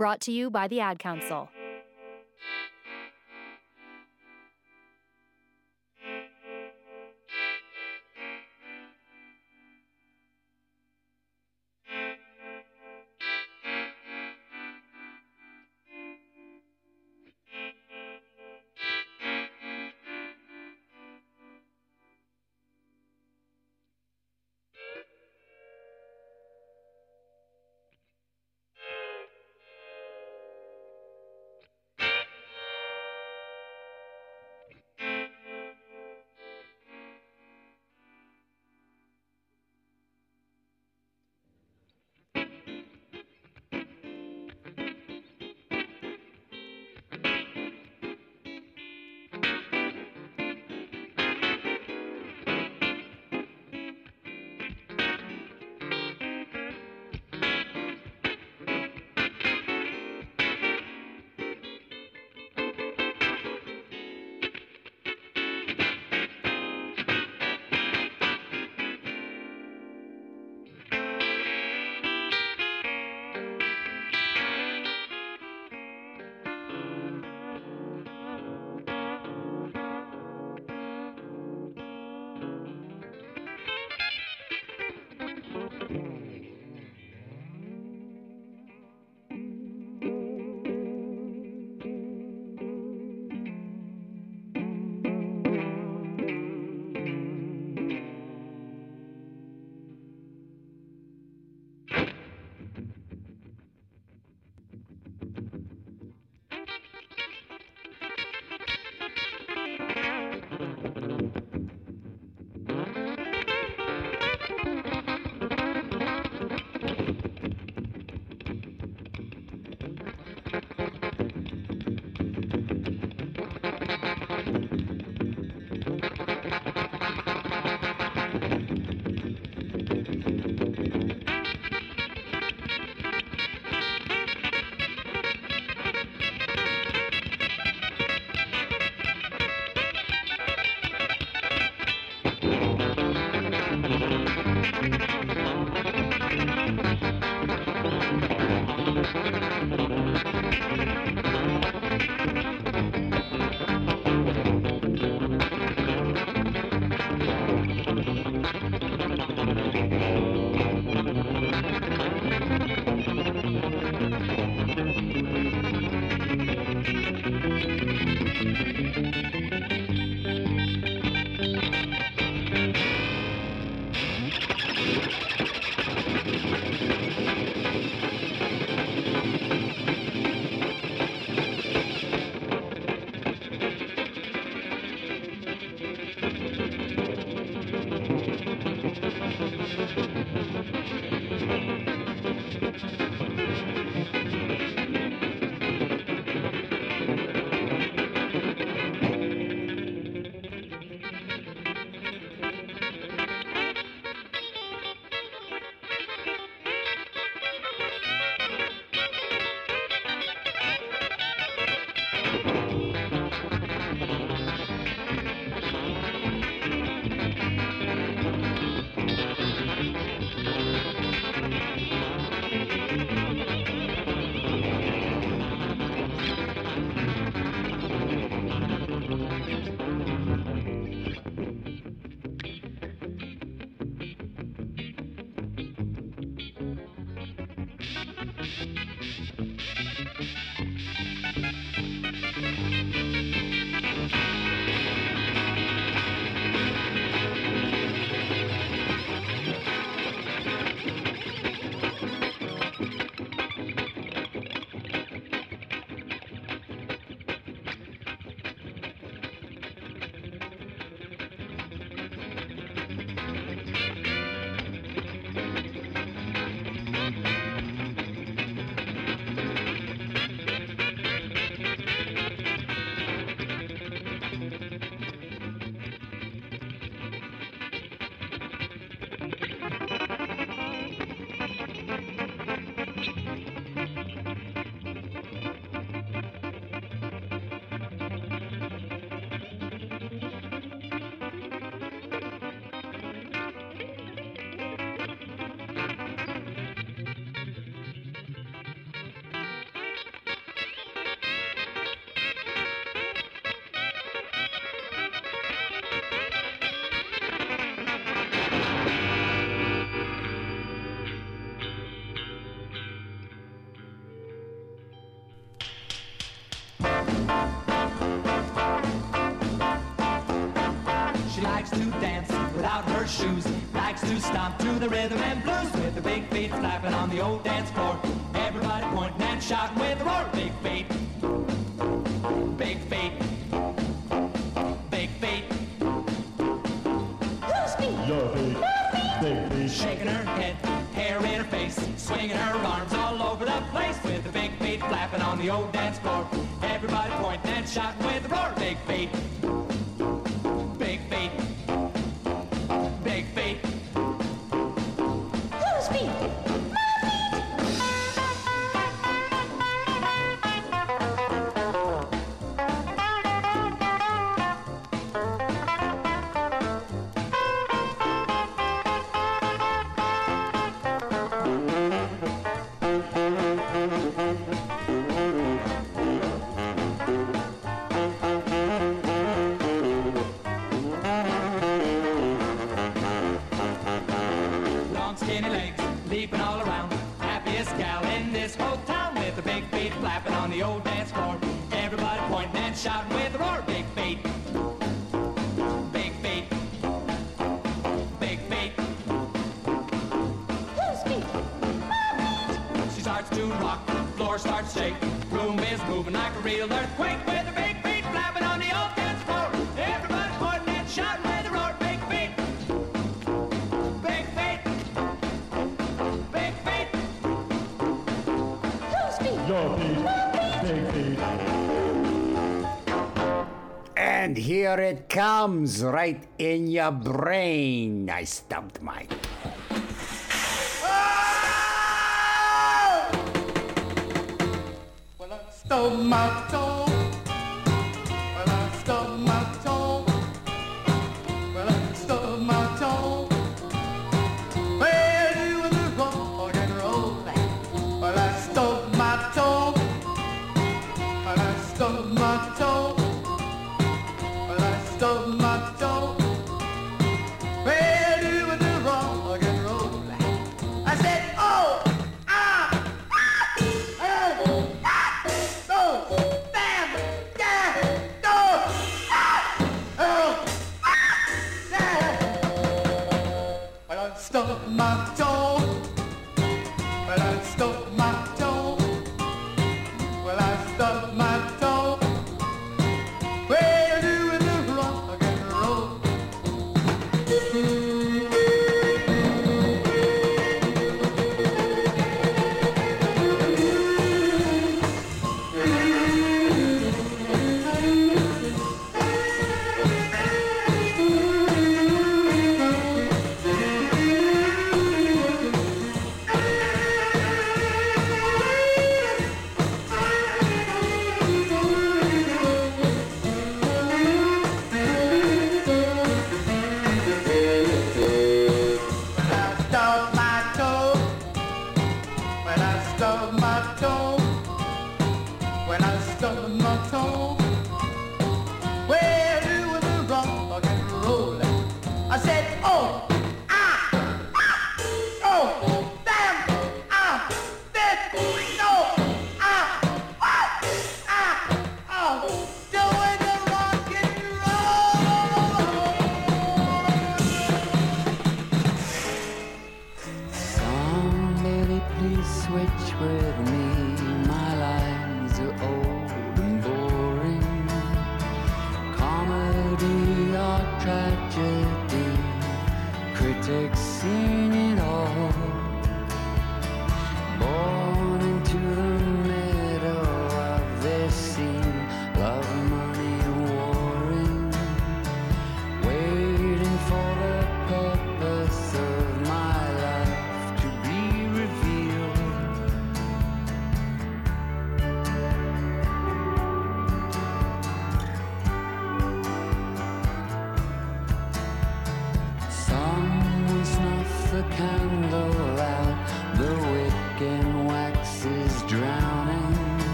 Brought to you by the Ad Council. dance floor. it comes right in your brain. I stumped Mike.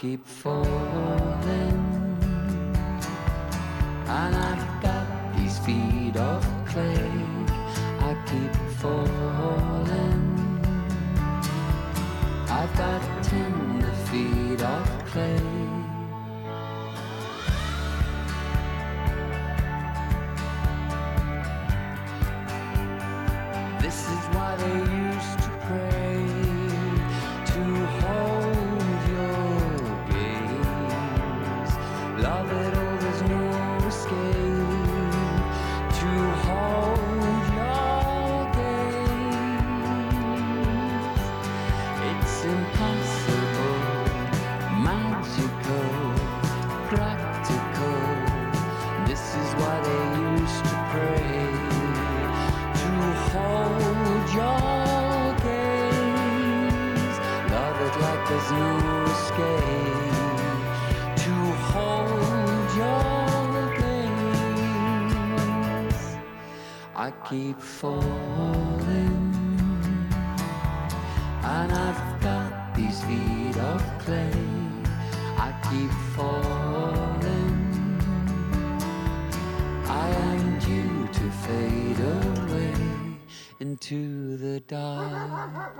keep falling. keep falling. And I've got these feet of clay, I keep falling. I am due to fade away into the dark.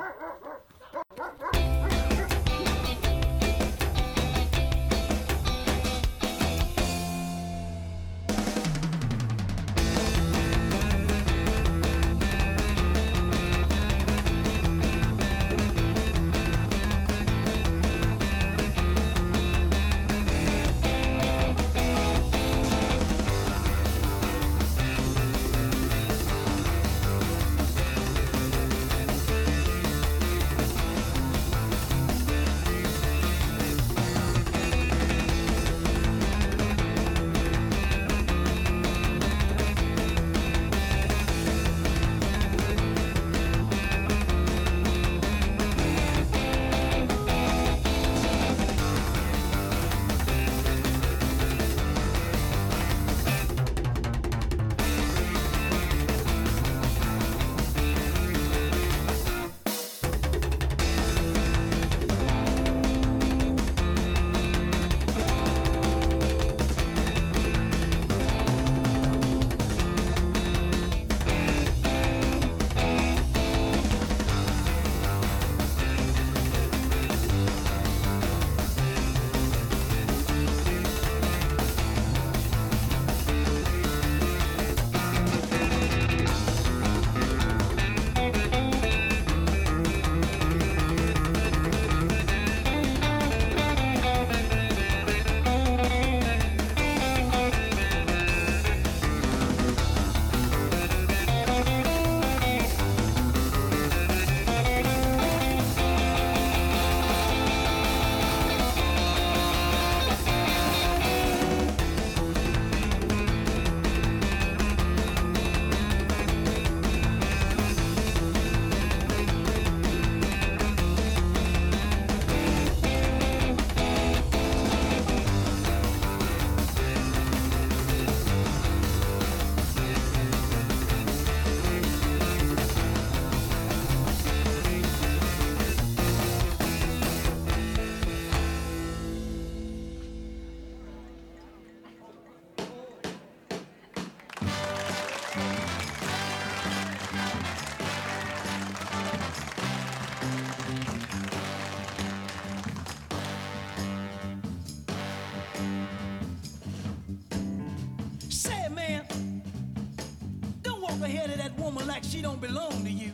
she don't belong to you.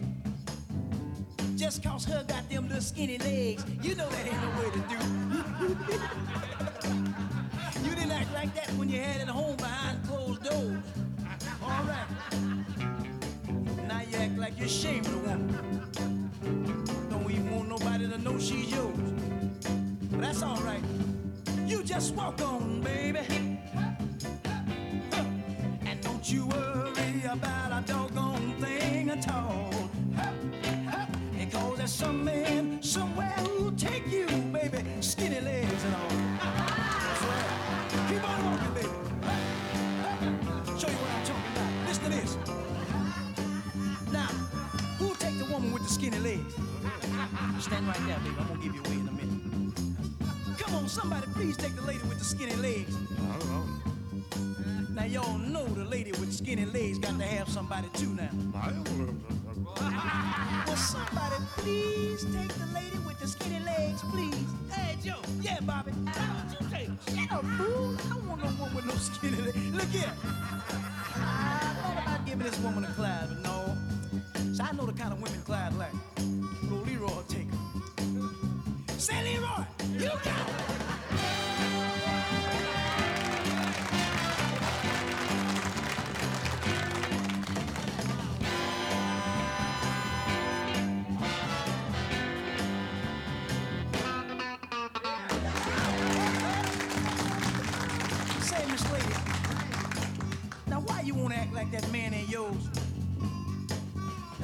Just cause her them little skinny legs.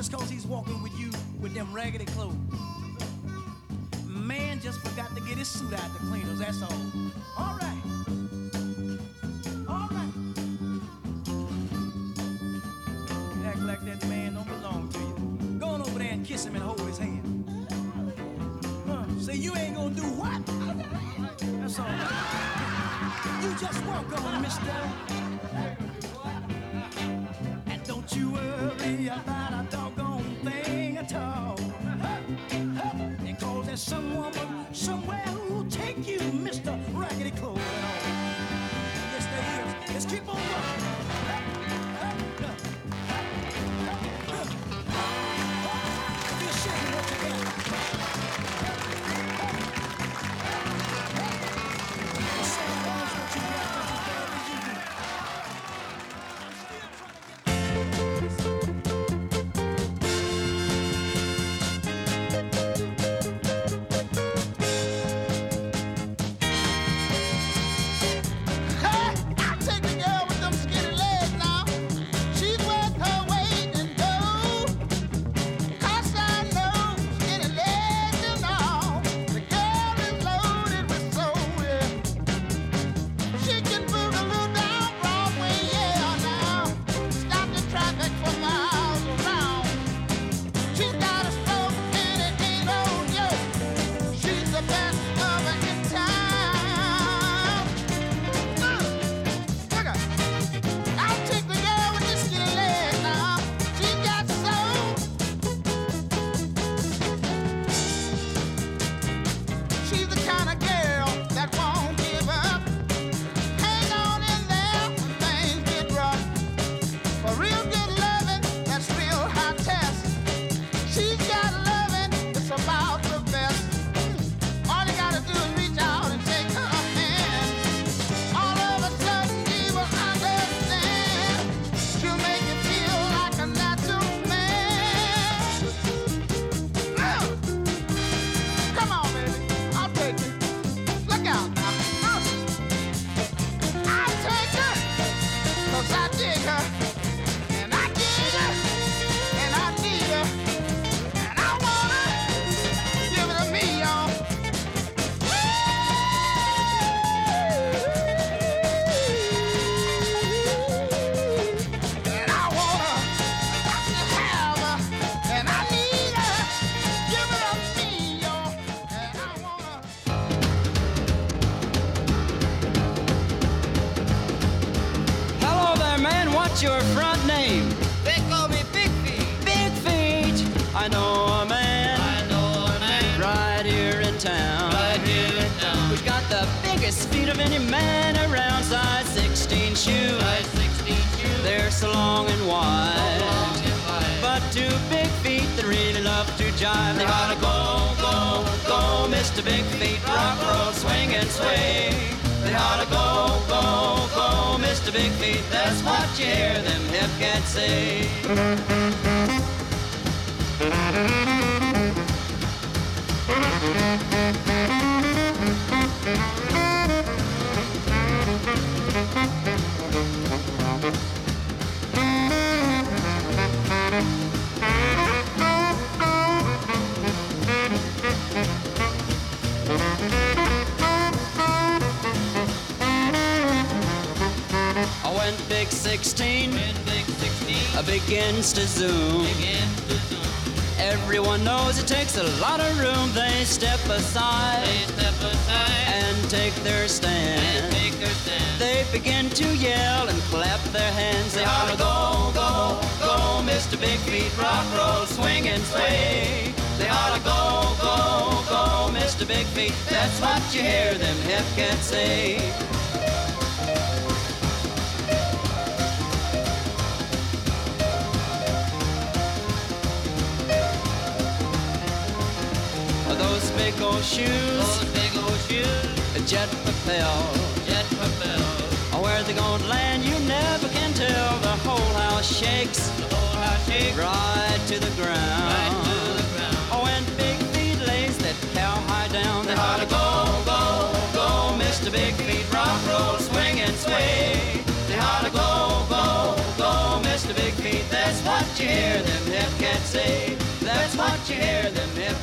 just cause he's walking with you with them raggedy clothes. Man just forgot to get his suit out the cleaners. that's all. All right. All right. You act like that man don't belong to you. Go on over there and kiss him and hold his hand. Huh. Say you ain't gonna do what? That's all. You just walk on, mister. And don't you worry about Hear them hip cats say. 16, I begins to zoom. Everyone knows it takes a lot of room. They step aside, and take their stand. They begin to yell and clap their hands. They holler, go, go, go, Mr. Big Feet, rock, roll, swing and sway. They holler, go, go, go, Mr. Big Feet. That's what you hear them hip cats say. Old shoes, those big old shoes, jet propel, jet propel. Where they gonna land, you never can tell. The whole house shakes, the whole house shakes, right to the ground. Right to the ground. Oh, and big feet lays that cowhide down. They holler, go, go, go, Mr. Big Feet, rock, roll, swing and sway. They holler, go, go, go, Mr. Big Feet. That's what you hear them hip cats say. That's what you hear them hip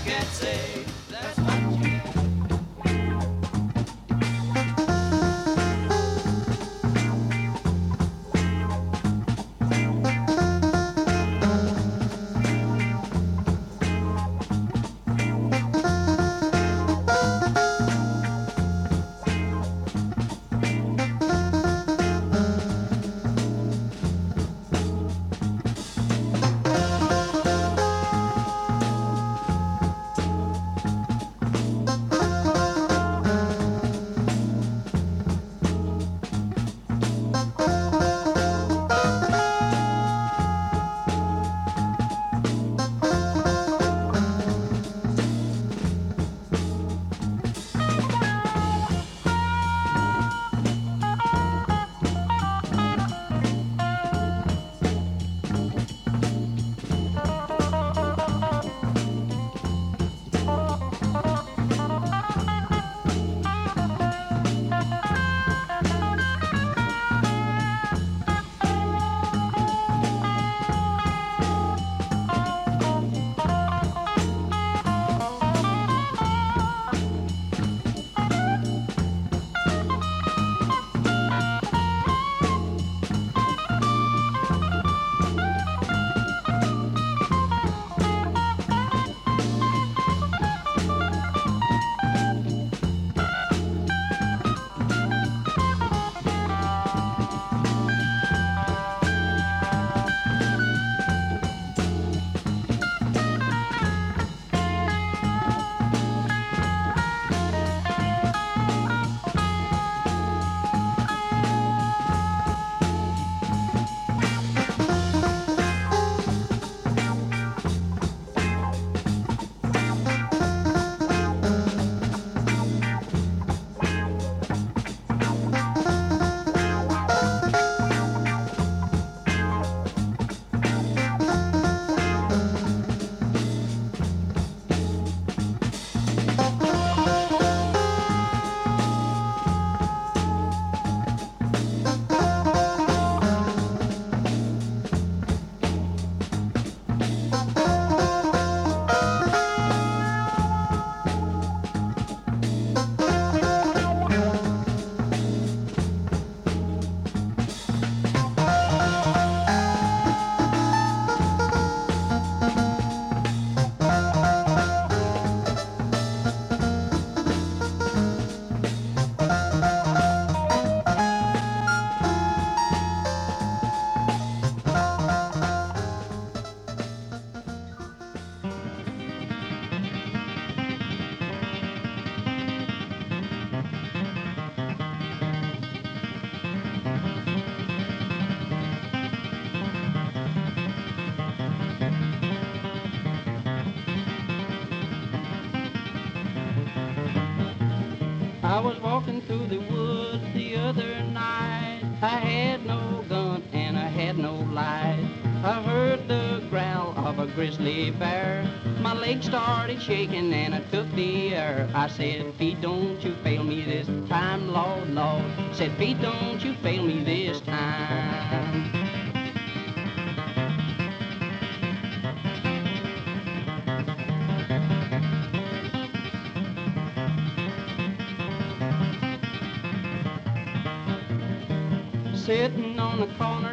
through the woods the other night. I had no gun and I had no light. I heard the growl of a grizzly bear. My legs started shaking and I took the air. I said, Pete, don't you fail me this time, Lord, Lord. Said, Pete, don't you fail me this time.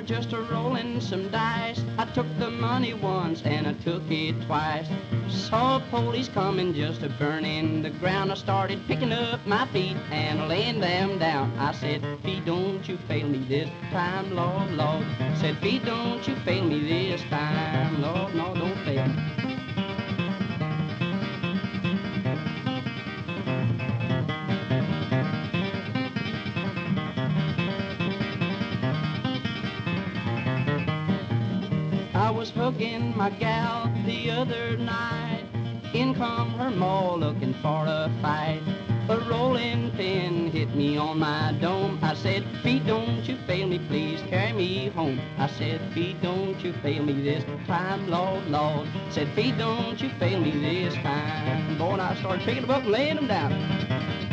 Just a rolling some dice. I took the money once and I took it twice. Saw police coming just a burning the ground. I started picking up my feet and laying them down. I said, Feet, don't you fail me this time, Lord, Lord. Said, Feet, don't you fail me this time, Lord, no, don't fail hugging my gal the other night. In come her ma looking for a fight. A rolling pin hit me on my dome. I said, Pete, don't you fail me, please carry me home. I said, Pete, don't you fail me this time, Lord, Lord. Said, Pete, don't you fail me this time. Boy, and I started picking them up and laying them down.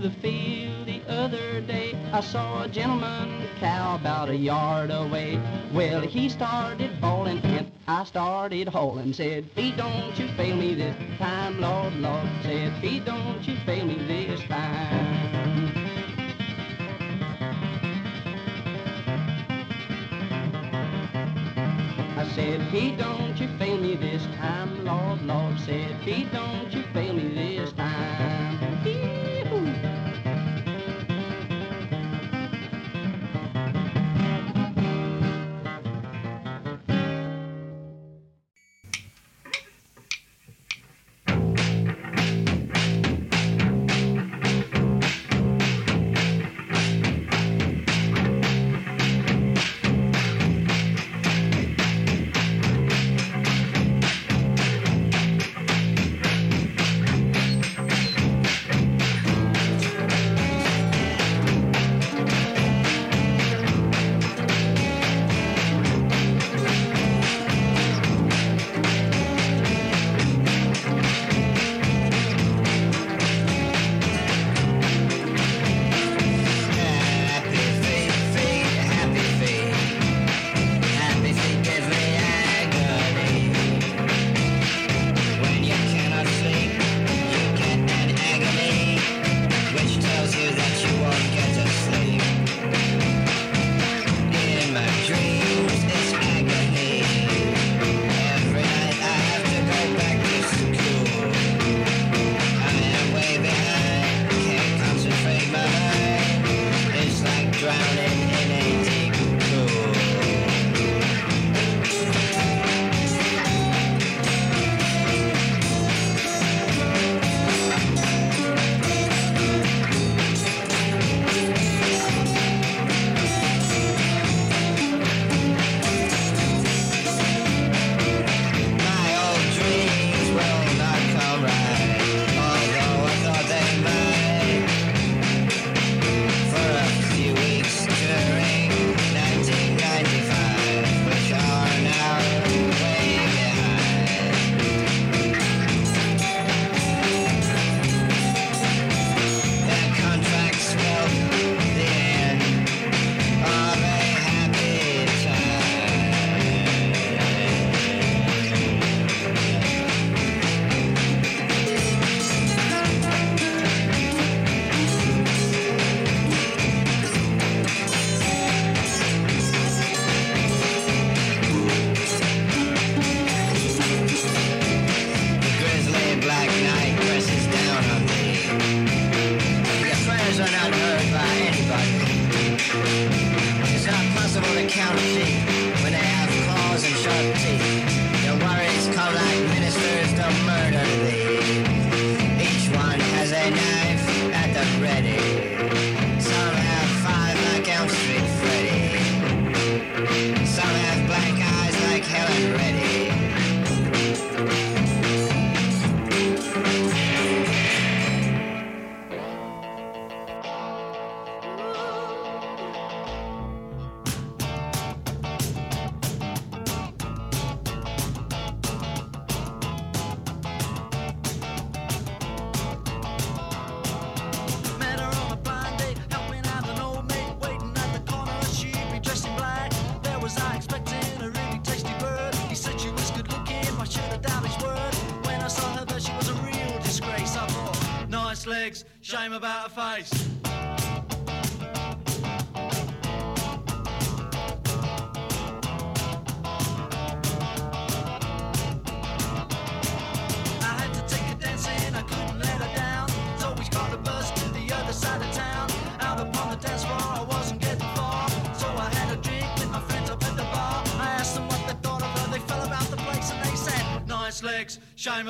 The field the other day, I saw a gentleman cow about a yard away. Well, he started bawling and I started hauling. Said, Pete, don't you fail me this time, Lord, Lord. Said, Pete, don't you fail me this time. I said, Pete, don't you fail me this time, Lord, Lord. Said, Pete, don't you fail me this time.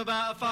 About a face.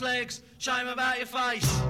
Legs, shame about your face.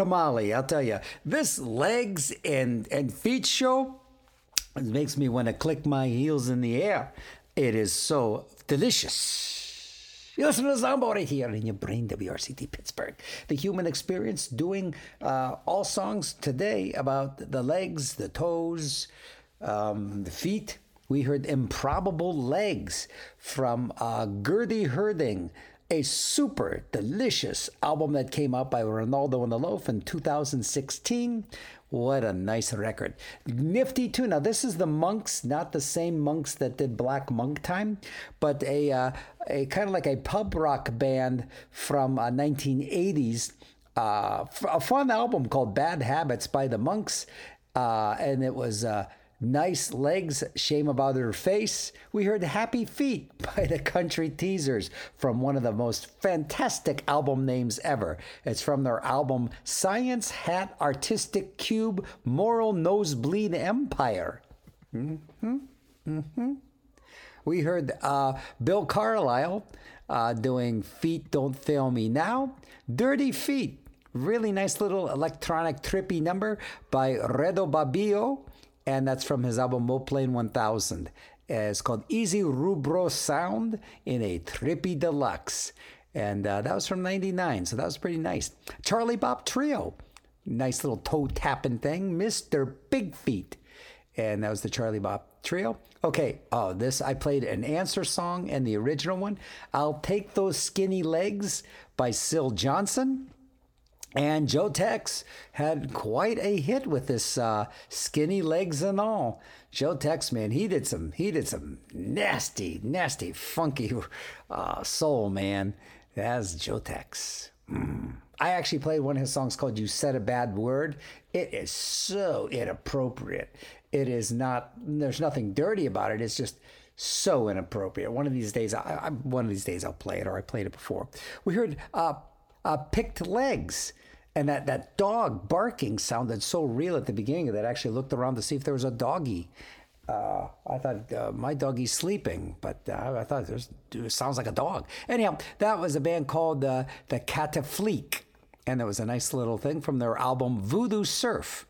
Tamale, I'll tell you. This legs and, and feet show it makes me want to click my heels in the air. It is so delicious. You listen to right here in your brain, WRCT Pittsburgh. The human experience doing uh, all songs today about the legs, the toes, um, the feet. We heard Improbable Legs from uh, Gertie Herding, a super delicious album that came out by Ronaldo and the Loaf in 2016. What a nice record. Nifty too. Now, this is the monks, not the same monks that did Black Monk Time, but a, uh, a kind of like a pub rock band from uh, 1980s. Uh, a fun album called Bad Habits by the Monks. Uh, and it was uh, Nice Legs, Shame About Her Face. We heard Happy Feet by the Country Teasers from one of the most fantastic album names ever. It's from their album Science Hat Artistic Cube Moral Nosebleed Empire. hmm hmm We heard uh, Bill Carlisle uh, doing Feet Don't Fail Me Now. Dirty Feet, really nice little electronic trippy number by Redo Babio, and that's from his album Moplane 1000. Uh, It's called Easy Rubro Sound in a Trippy Deluxe. And uh, that was from 99, so that was pretty nice. Charlie Bop Trio, nice little toe tapping thing. Mr. Big Feet and that was the Charlie Bop Trio. Okay, oh, this I played an answer song and the original one. I'll take those skinny legs by Syl Johnson. And Joe Tex had quite a hit with this uh, skinny legs and all. Joe Tex, man, he did some he did some nasty, nasty, funky uh, soul, man. That's Joe Tex. Mm. I actually played one of his songs called "You Said a Bad Word." It is so inappropriate. It is not. There's nothing dirty about it. It's just so inappropriate. One of these days, I, I one of these days I'll play it, or I played it before. We heard uh, uh, "Picked Legs." And that, that dog barking sounded so real at the beginning that I actually looked around to see if there was a doggy. Uh, I thought uh, my doggy's sleeping, but uh, I thought there's, it sounds like a dog. Anyhow, that was a band called uh, the Catafleek, and there was a nice little thing from their album Voodoo Surf.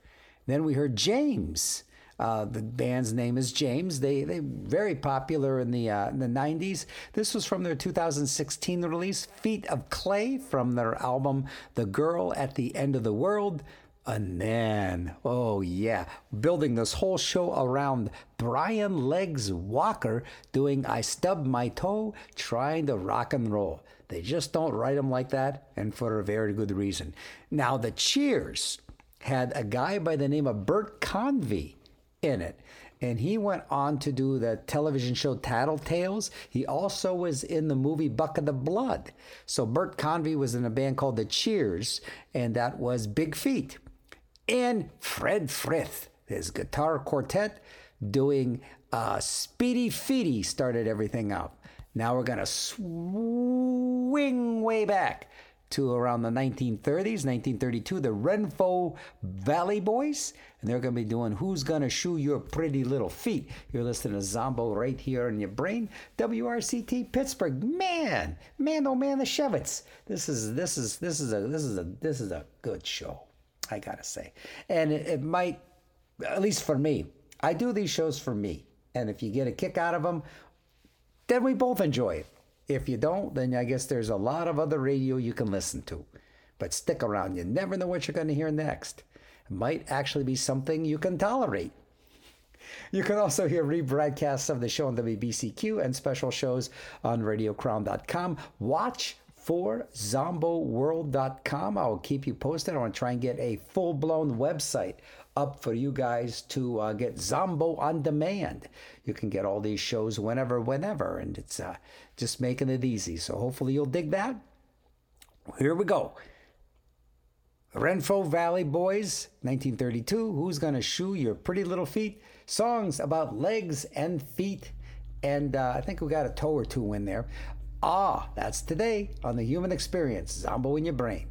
Then we heard James. Uh, the band's name is James. They they very popular in the uh, in the 90s. This was from their 2016 release, Feet of Clay, from their album The Girl at the End of the World. And then, oh yeah, building this whole show around Brian Legs Walker doing I Stubbed My Toe, trying to rock and roll. They just don't write them like that, and for a very good reason. Now, the Cheers had a guy by the name of Bert Convy in it. And he went on to do the television show Tattletales. He also was in the movie Buck of the Blood. So Bert Convy was in a band called The Cheers, and that was Big Feet. And Fred Frith, his guitar quartet, doing uh, Speedy Feety started everything out. Now we're going to swing way back to around the 1930s, 1932, the Renfro Valley Boys, and they're going to be doing Who's Gonna Shoe Your Pretty Little Feet. You're listening to Zombo right here in your brain, WRCT Pittsburgh. Man, man, oh man, the Shevitz. This is this is this is a this is a this is a good show, I gotta say, and it, it might, at least for me, I do these shows for me, and if you get a kick out of them, then we both enjoy it. If you don't, then I guess there's a lot of other radio you can listen to. But stick around, you never know what you're going to hear next. It might actually be something you can tolerate. You can also hear rebroadcasts of the show on WBCQ and special shows on radiocrown.com. Watch for zomboworld.com. I will keep you posted. I want to try and get a full blown website up for you guys to uh, get Zombo on demand. You can get all these shows whenever, whenever, and it's uh, just making it easy. So hopefully you'll dig that. Here we go. Renfro Valley Boys, 1932. Who's gonna shoe your pretty little feet? Songs about legs and feet, and uh, I think we got a toe or two in there. Ah, that's today on the Human Experience. Zombo in your brain.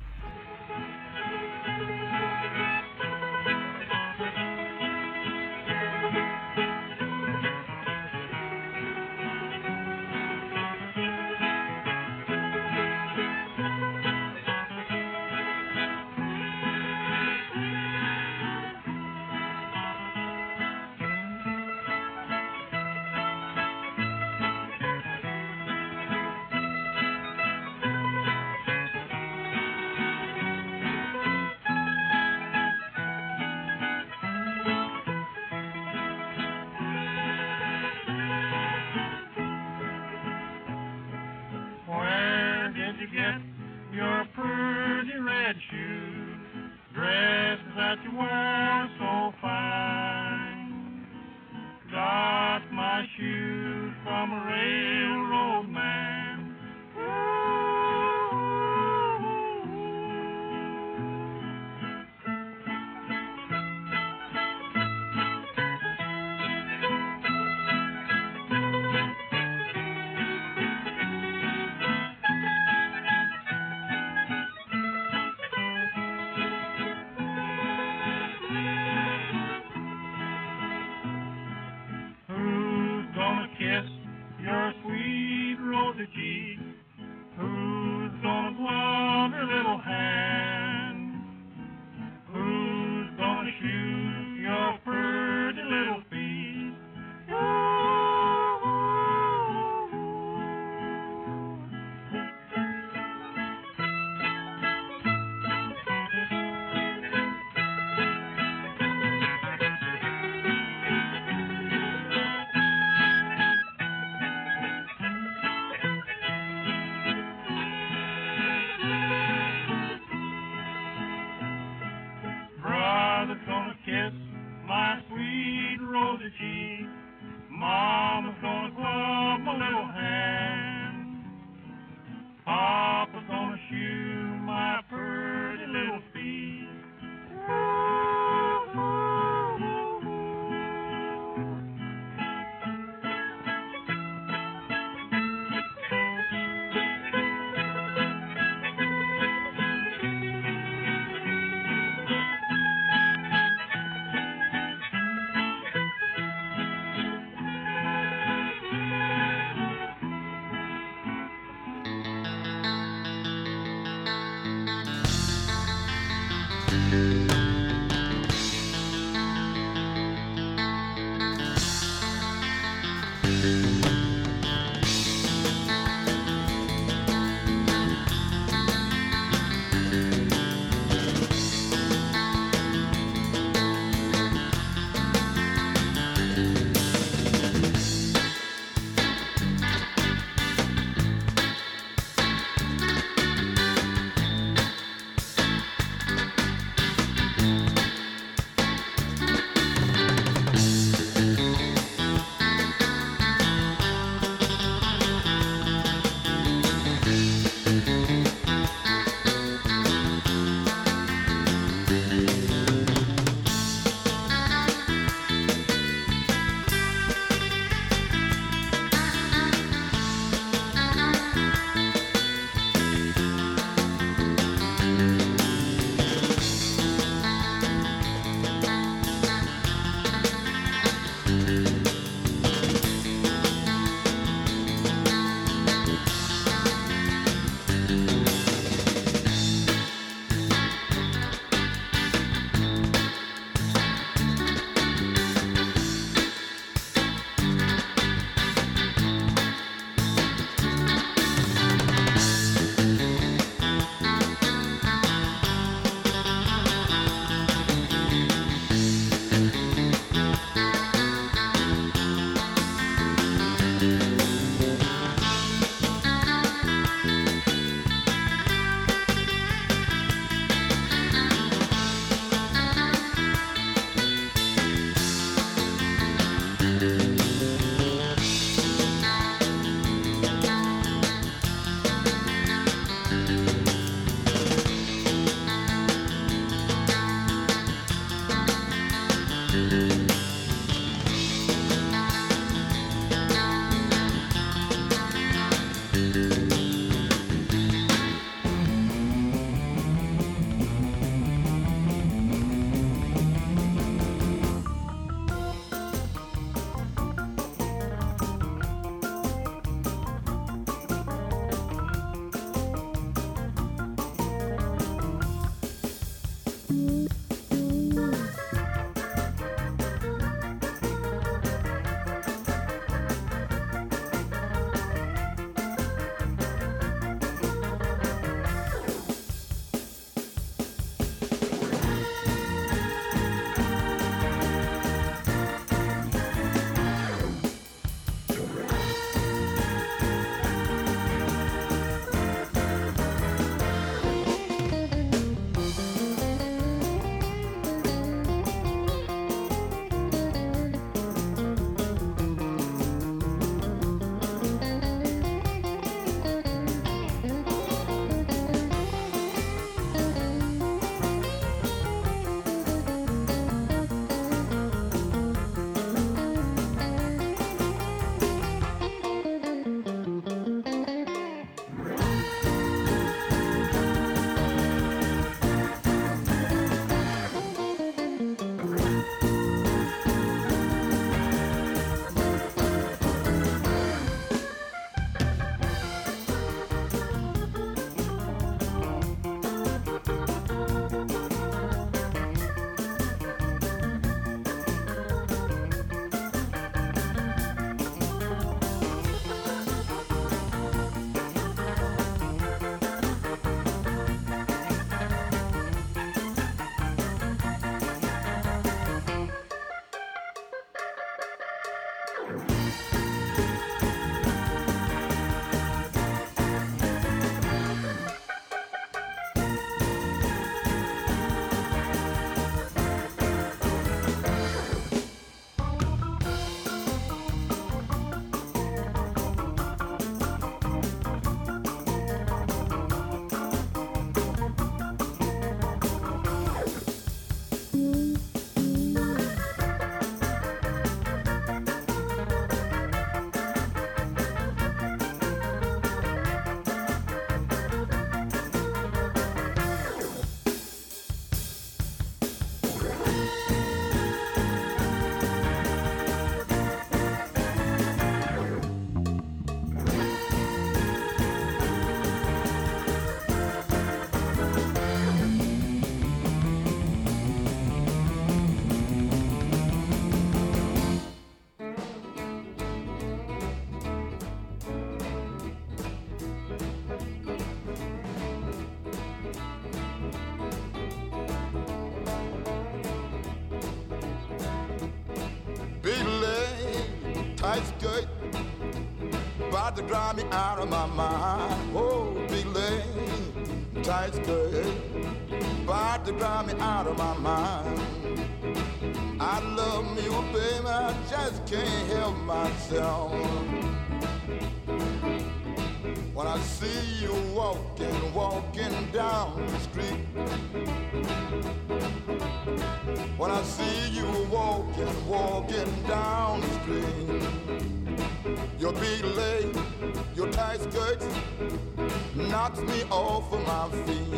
Out of my mind. Oh, big leg, tight skirt, about to drive me out of my mind. I love me, oh baby, I just can't help myself. When I see you walking, walking down the street. When I see you walking, walking down the street. Your big knocks me off of my feet.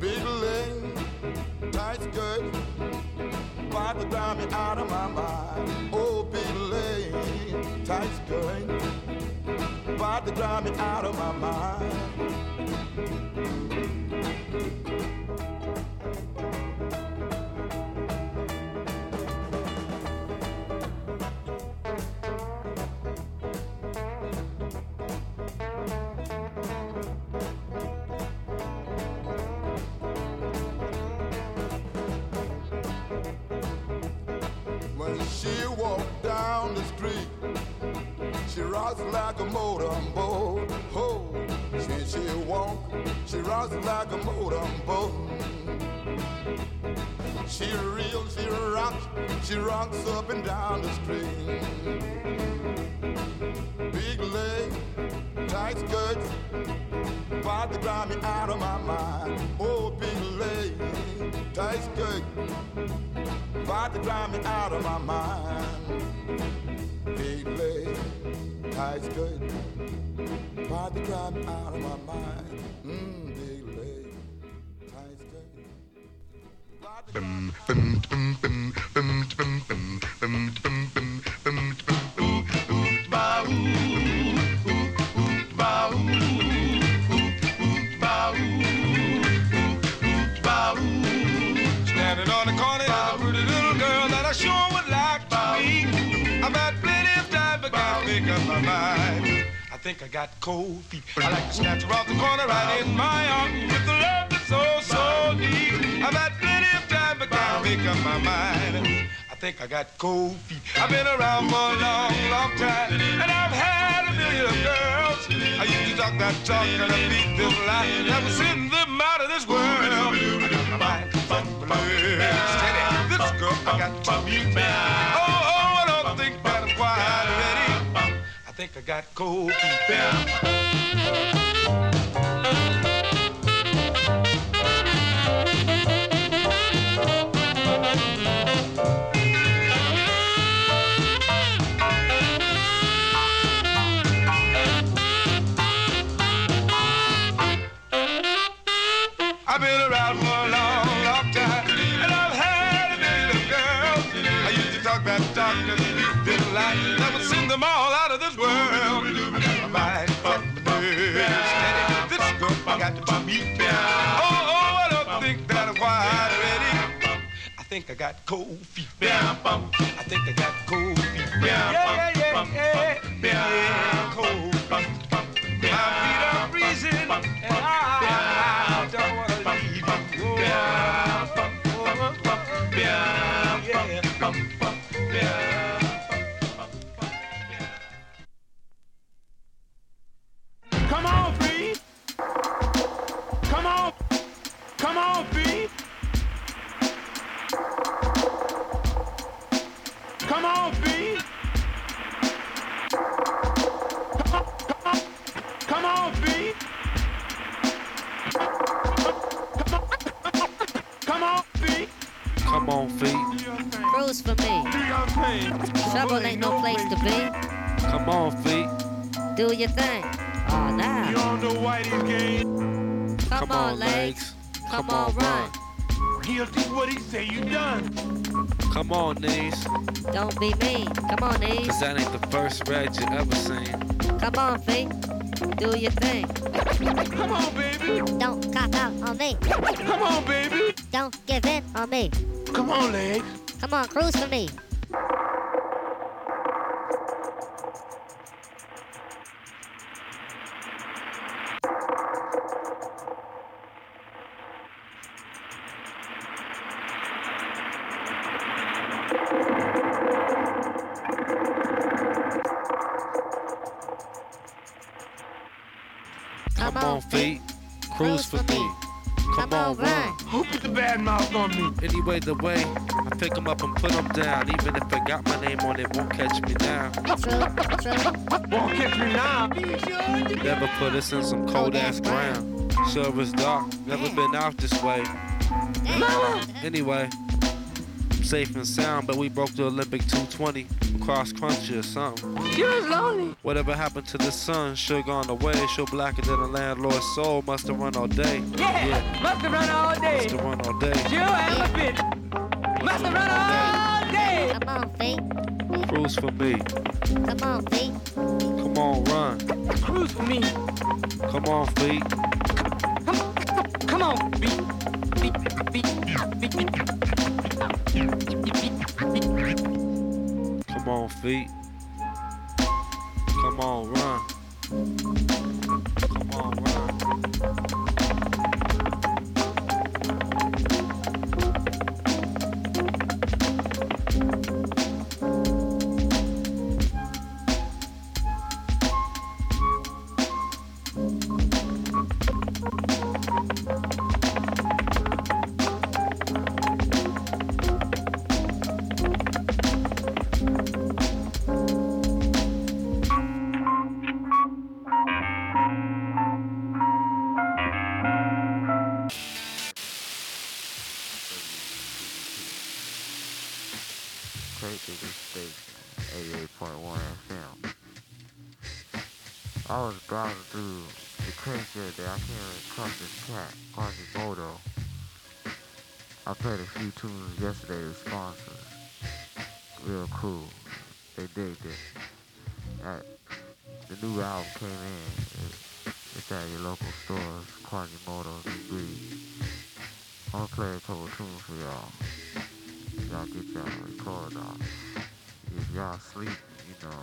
Big leg, tight skirt, to drive me out of my mind. Oh, big leg, tight skirt, to drive me out of my mind. She walked down the street, she rocks like a motorboat. Oh, when she walk, she rocks like a motorboat. She reels, she rocks, she rocks up and down the street. Big leg, tight skirts, about to drive me out of my mind. Oh, big leg, tight skirt tried to drive me out of my mind. Baby, life's good. Tried to drive me out of my mind. Mm, baby, life's good. Think I got cold feet. I like to snatch her off the corner right in my arms with the love that's so, so deep. I've had plenty of time, but can't make up my mind. I think I got cold feet. I've been around for a long, long time, and I've had a million girls. I used to talk that talk and I beat this lie. Never send them out of this world. I got my mind. Steady, this girl I got to meet. Oh, I got cold feet. Bam. Oh, oh, I don't think that I'm quite ready. I think I got cold feet. I think I got cold feet. Yeah, yeah, yeah, yeah, yeah, cold feet. My feet are freezing, and I don't wanna leave you. Oh, yeah, yeah. Me. Trouble ain't no place to be. Come on, feet. Do your thing. Oh, now. You on the whitey game. Come, on, legs. Come, on, run. He'll do what he say you done. Come on, knees. Don't be mean. Come on, knees. Cause that ain't the first red you ever seen. Come on, feet. Do your thing. Come on, baby. Don't cop out on me. Come on, baby. Don't give in on me. Come on, legs. Come on, cruise for me. Anyway, the way I pick 'em up and put 'em down. Even if I got my name on it, won't catch me now. Won't catch me now. Never put us in some cold ass ground. Sure it's dark, never been out this way. Anyway, I'm safe and sound, but we broke the Olympic 220 cross country or something. You was lonely. Whatever happened to the sun? Sure gone away. Sure blacker than a landlord's soul. Must have run all day. Yeah, must have run all day. Must have run all day. You elephant. Must have run all day. Come on, feet. Cruise for me. Come on, feet. Come on, run. Cruise for me. Come on, feet. Come come on, feet. Feet, feet, feet. Come on, feet. Come on, run. Crazy day. I came across this cat, Quasimoto. I played a few tunes yesterday with sponsors. Real cool. They dig this. Uh, the new album came in. It, it's at your local stores, Quasimoto, Breed. I'm gonna play a couple tunes for y'all. Y'all get y'all record off. If y'all sleep, you know,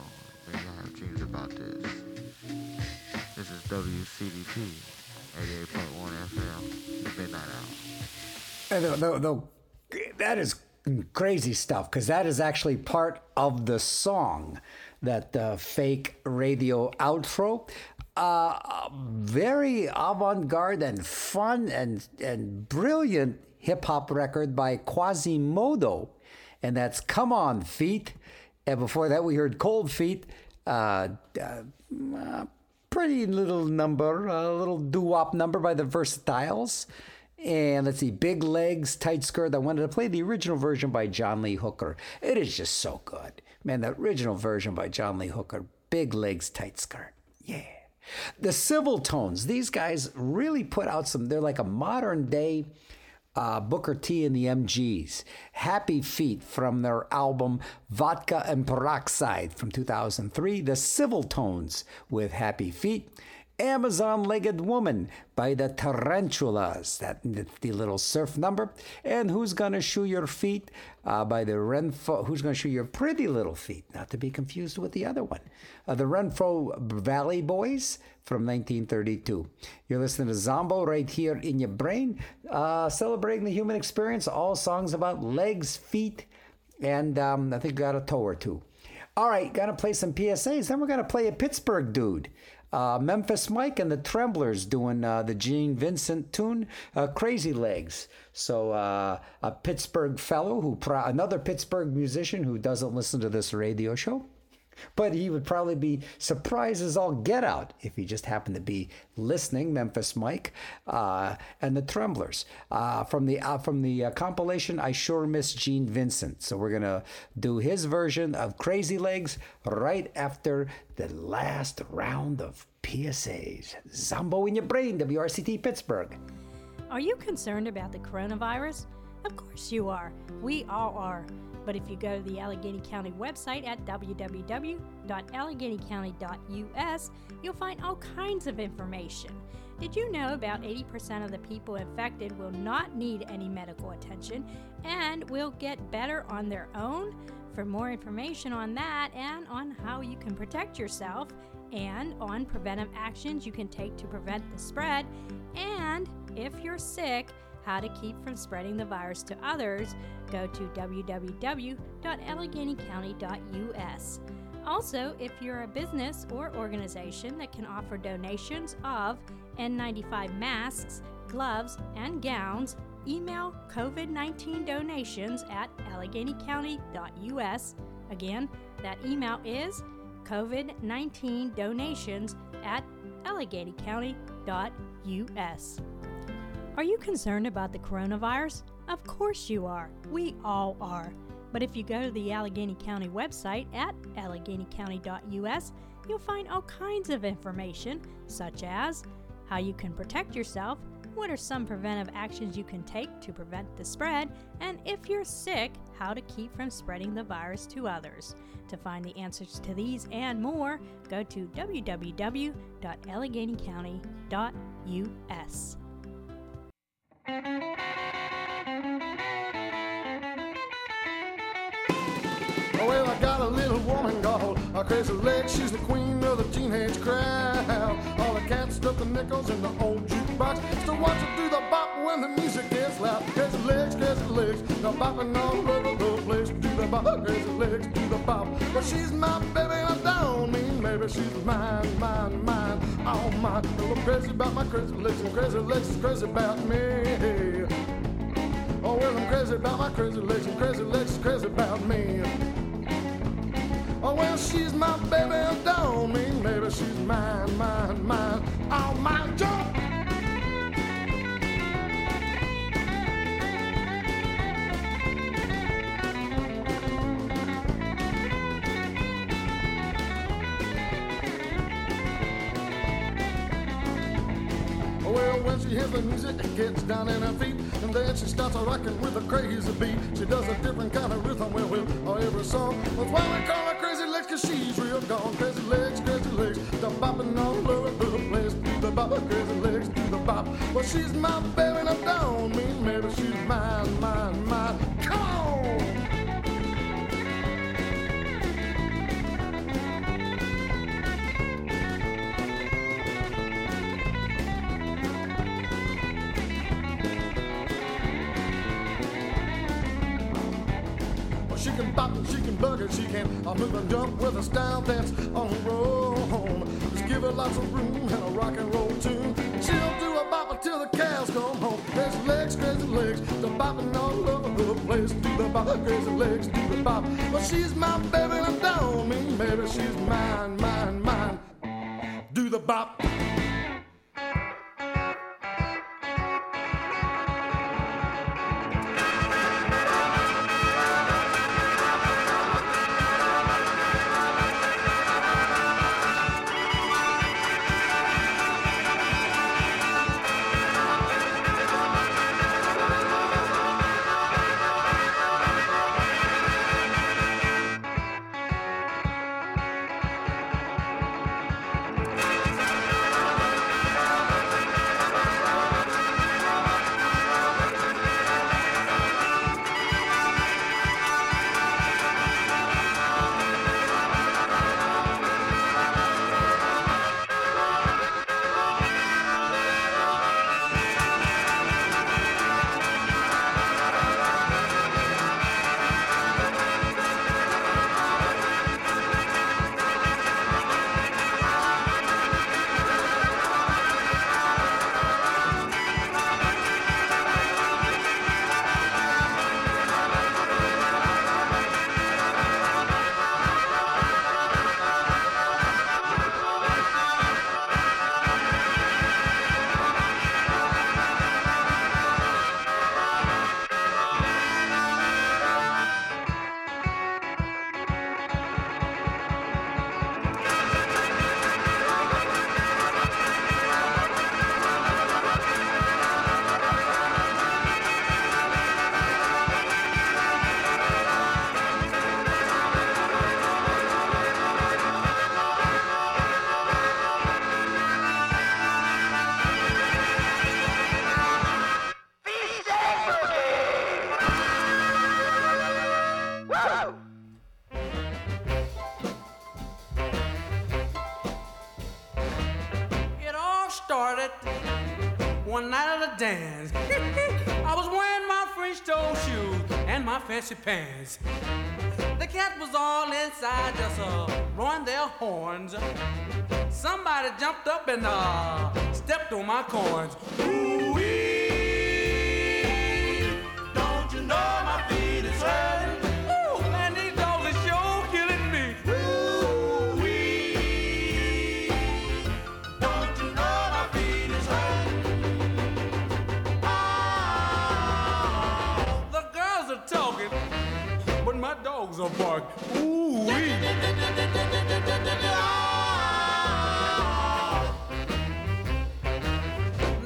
then y'all have dreams about this. This is WCDP, the, the, the, that is crazy stuff because that is actually part of the song, that uh, fake radio outro. Uh, very avant garde and fun and, and brilliant hip hop record by Quasimoto. And that's Come On Feet. And before that, we heard Cold Feet. Uh, uh, pretty little number, a little doo wop number by the Versatiles. And let's see, Big Legs, Tight Skirt. I wanted to play the original version by John Lee Hooker. It is just so good. Man, the original version by John Lee Hooker, Big Legs, Tight Skirt. Yeah. The Civil Tones, these guys really put out some, they're like a modern day uh, Booker T and the MGs. Happy Feet from their album Vodka and Peroxide from 2003. The Civil Tones with Happy Feet. Amazon Legged Woman by the Tarantulas, that nifty little surf number. And Who's Gonna Shoe Your Feet uh, by the Renfro, Who's Gonna Shoe Your Pretty Little Feet, not to be confused with the other one. Uh, the Renfro Valley Boys from 1932. You're listening to Zombo right here in your brain, uh, celebrating the human experience, all songs about legs, feet, and um, I think got a toe or two. All right, gonna play some PSAs. Then we're gonna play a Pittsburgh dude. Uh, Memphis Mike and the Tremblers doing uh, the Gene Vincent tune, uh, Crazy Legs. So uh, a Pittsburgh fellow who, pro- another Pittsburgh musician who doesn't listen to this radio show, but he would probably be surprised as all get out if he just happened to be listening. Memphis Mike uh, and the Tremblers uh, from the uh, from the uh, compilation. I sure miss Gene Vincent. So we're gonna do his version of Crazy Legs right after the last round of PSAs. Zombo in your brain, WRCT Pittsburgh. Are you concerned about the coronavirus? Of course you are. We all are. But if you go to the Allegheny County website at www.alleghenycounty.us, you'll find all kinds of information. Did you know about 80% of the people infected will not need any medical attention and will get better on their own? For more information on that and on how you can protect yourself and on preventive actions you can take to prevent the spread, and if you're sick, how to keep from spreading the virus to others, go to www.alleghenycounty.us. Also, if you're a business or organization that can offer donations of N95 masks, gloves, and gowns, email COVID 19 donations at AlleghenyCounty.us. Again, that email is COVID 19 donations at AlleghenyCounty.us. Are you concerned about the coronavirus? Of course you are. We all are. But if you go to the Allegheny County website at AlleghenyCounty.us, you'll find all kinds of information, such as how you can protect yourself, what are some preventive actions you can take to prevent the spread, and if you're sick, how to keep from spreading the virus to others. To find the answers to these and more, go to www.alleghenycounty.us. Música Oh, well, I got a little woman called a Crazy Leg. She's the queen of the teenage crowd. All the cats stuff the nickels in the old jukebox. Still watch her do the bop when the music gets loud. Crazy legs, crazy legs, the bopping all over the place. Do the bop, crazy legs, do the bop. But she's my baby, I don't mean maybe she's mine, mine, mine. Oh, my, little crazy about my crazy legs, crazy legs is crazy about me. Oh, well, I'm crazy about my crazy legs, crazy legs is crazy about me. Oh, well, she's my baby, and don't mean maybe she's mine, mine, mine. Oh, my jump! Well, when she hears the music, it gets down in her feet, and then she starts a rocking with a crazy beat. She does a different kind of rhythm with, with every song. That's why we call her Crazy Legs, cause she's real gone. Crazy legs, crazy legs, the bopping all over the place. Do the bop, crazy legs, do the bop. Well, she's my baby, and I don't mean maybe she's mine, mine, mine. Come on! Can bop and she can bug and she can uh, move and jump with a style that's on her own. Just give her lots of room and a rock and roll tune. She'll do a bop until the cows come home. Crazy legs, crazy legs, the bopping all over the place. Do the bop, crazy legs, do the bop. Well, she's my baby and I don't mean maybe she's mine, mine, mine. Do the bop. pants. The cat was all inside, just uh, blowing their horns. Somebody jumped up and uh, stepped on my corns. Windsor Park. Ooh wee.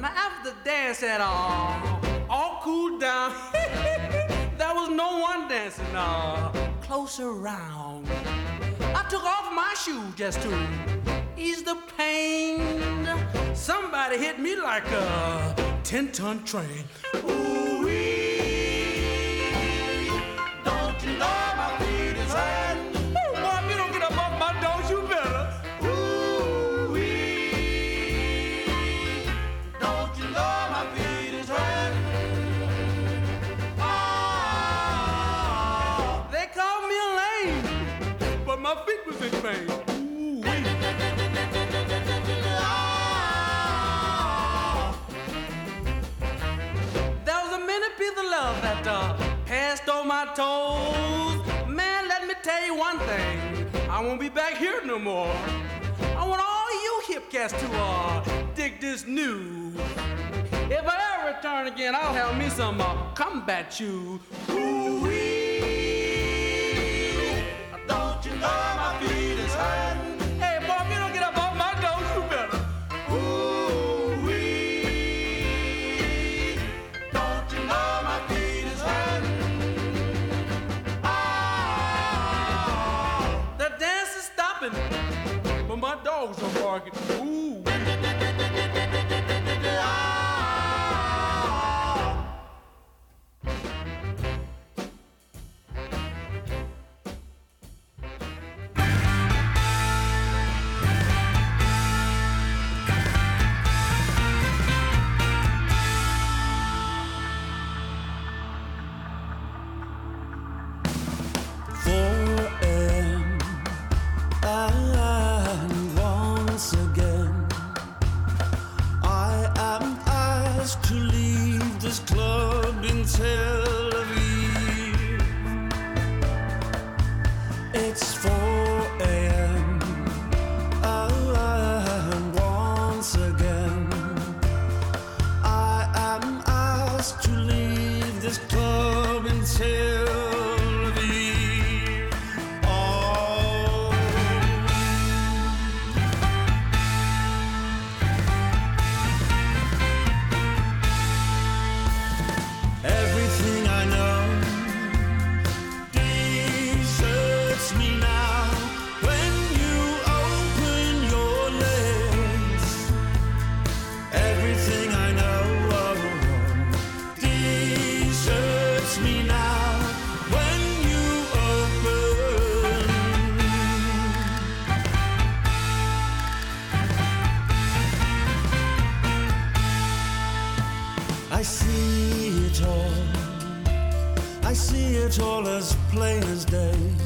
Now after the dance at all, all cooled down, there was no one dancing all close around. I took off my shoe just to ease the pain. Somebody hit me like a ten-ton train. Ooh. my toes. Man, let me tell you one thing. I won't be back here no more. I want all you hip cats to uh, dig this news. If I ever turn again, I'll have me some uh, combat shoes. Ooh-wee. Don't you know? All as plain as day.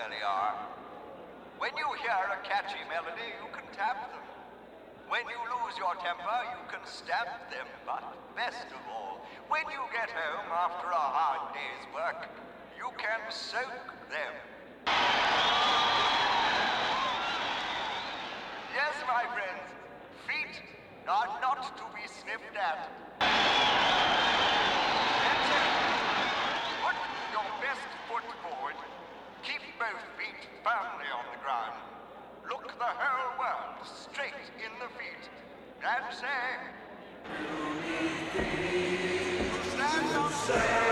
Really are? When you hear a catchy melody, you can tap them. When you lose your temper, you can stamp them. But best of all, when you get home after a hard day's work, you can soak them. Yes, my friends, feet are not to be sniffed at. Put your best foot forward. Both feet firmly on the ground. Look the whole world straight in the feet and say, Stand up straight.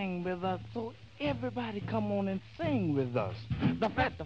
sing with us. So everybody come on and sing with us. The fat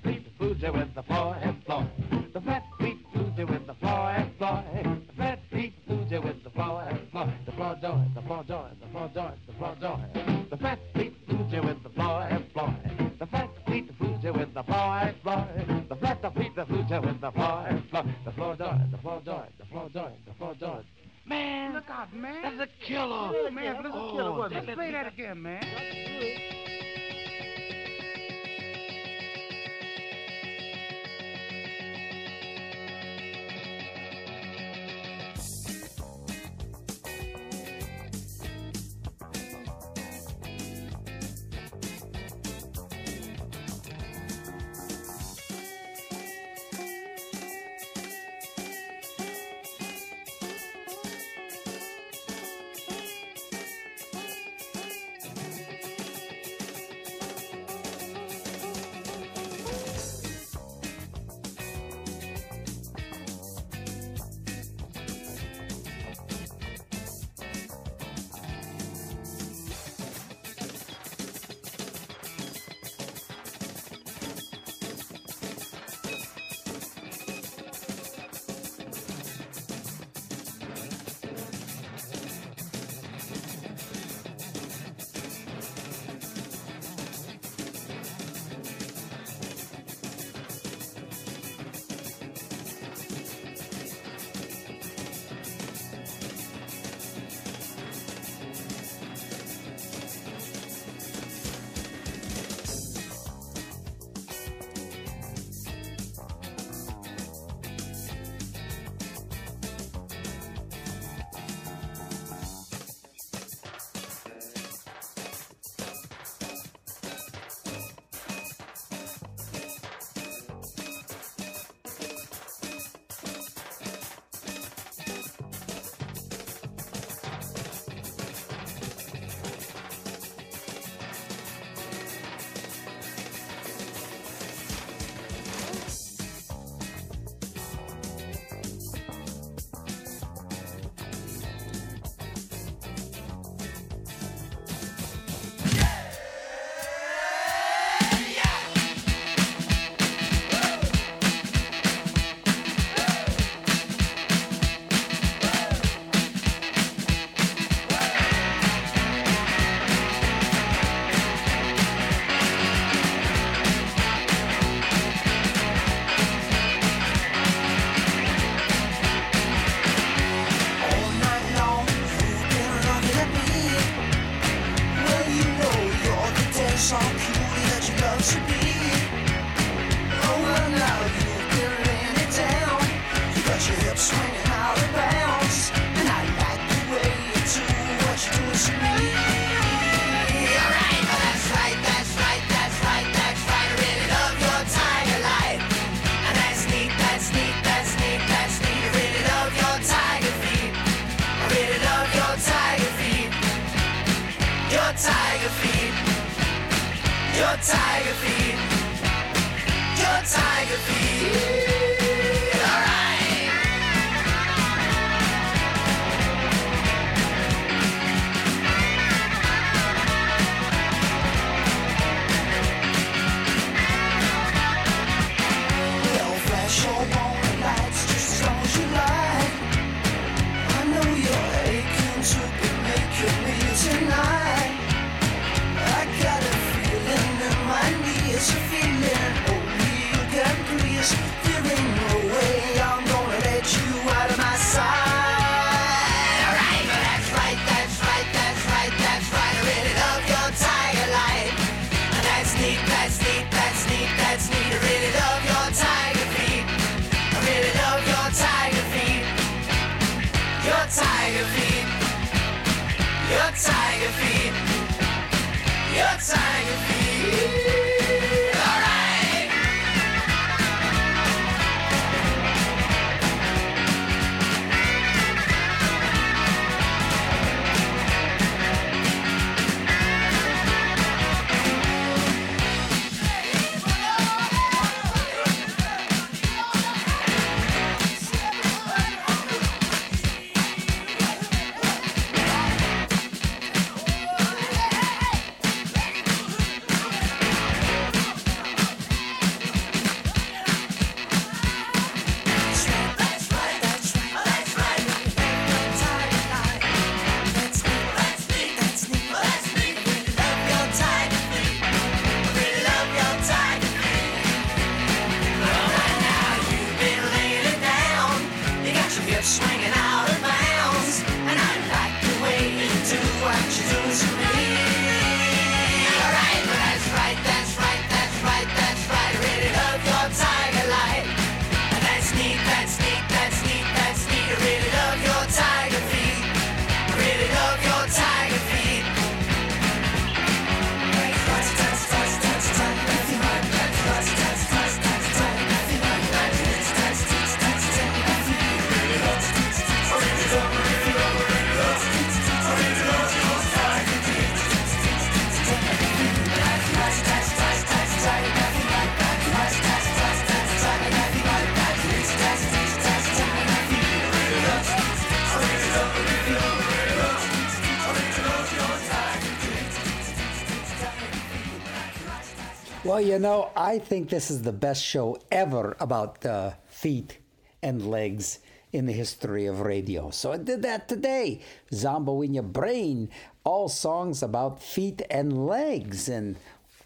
Well, you know, I think this is the best show ever about uh, feet and legs in the history of radio. So I did that today. Zombo in your brain, all songs about feet and legs. And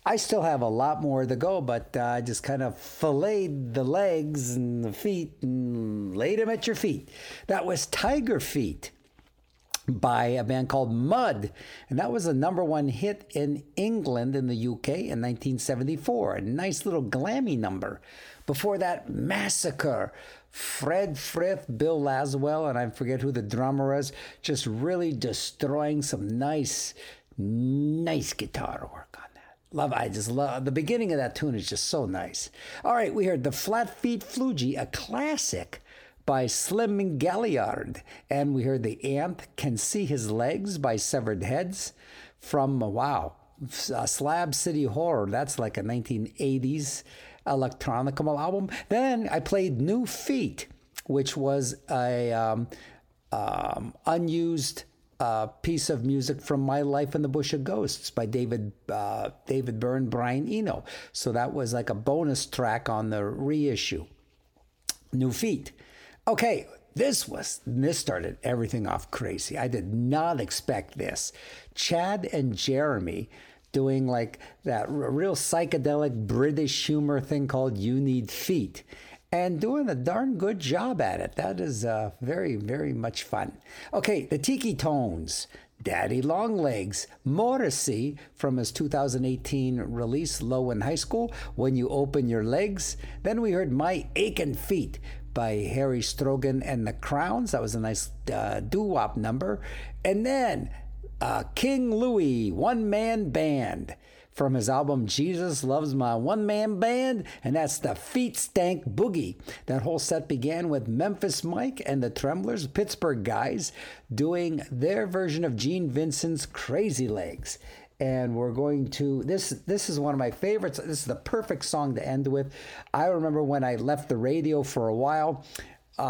I still have a lot more to go, but uh, I just kind of filleted the legs and the feet and laid them at your feet. That was Tiger Feet by a band called Mud. And that was a number one hit in England in the UK in 1974. A nice little glammy number. Before that, Massacre. Fred Frith, Bill Laswell, and I forget who the drummer is, just really destroying some nice, nice guitar work on that. Love, I just love the beginning of that tune is just so nice. All right, we heard the Flat Feet Floogie, a classic by Slim Gaillard. And we heard The Ant Can See His Legs by Severed Heads from, uh, wow, uh, Slab City Horror. That's like a 1980s electronica album. Then I played New Feet, which was a um, um, unused uh, piece of music from My Life in the Bush of Ghosts by David uh, David Byrne, Brian Eno. So that was like a bonus track on the reissue. New Feet. Okay, this was this started everything off crazy. I did not expect this. Chad and Jeremy doing like that real psychedelic British humor thing called You Need Feet and doing a darn good job at it. That is uh, very, very much fun. Okay, the Tiki Tones. Daddy Longlegs, Morrissey from his 2018 release Low in High School, When You Open Your Legs. Then we heard My Aching Feet by Harry Strogan and the Crowns. That was a nice uh, doo wop number. And then uh, King Louis, One Man Band from his album Jesus Loves My One Man Band, and that's the Feet Stank Boogie. That whole set began with Memphis Mike and the Tremblers, Pittsburgh guys, doing their version of Gene Vincent's Crazy Legs. And we're going to this. This is one of my favorites. This is the perfect song to end with. I remember when I left the radio for a while uh,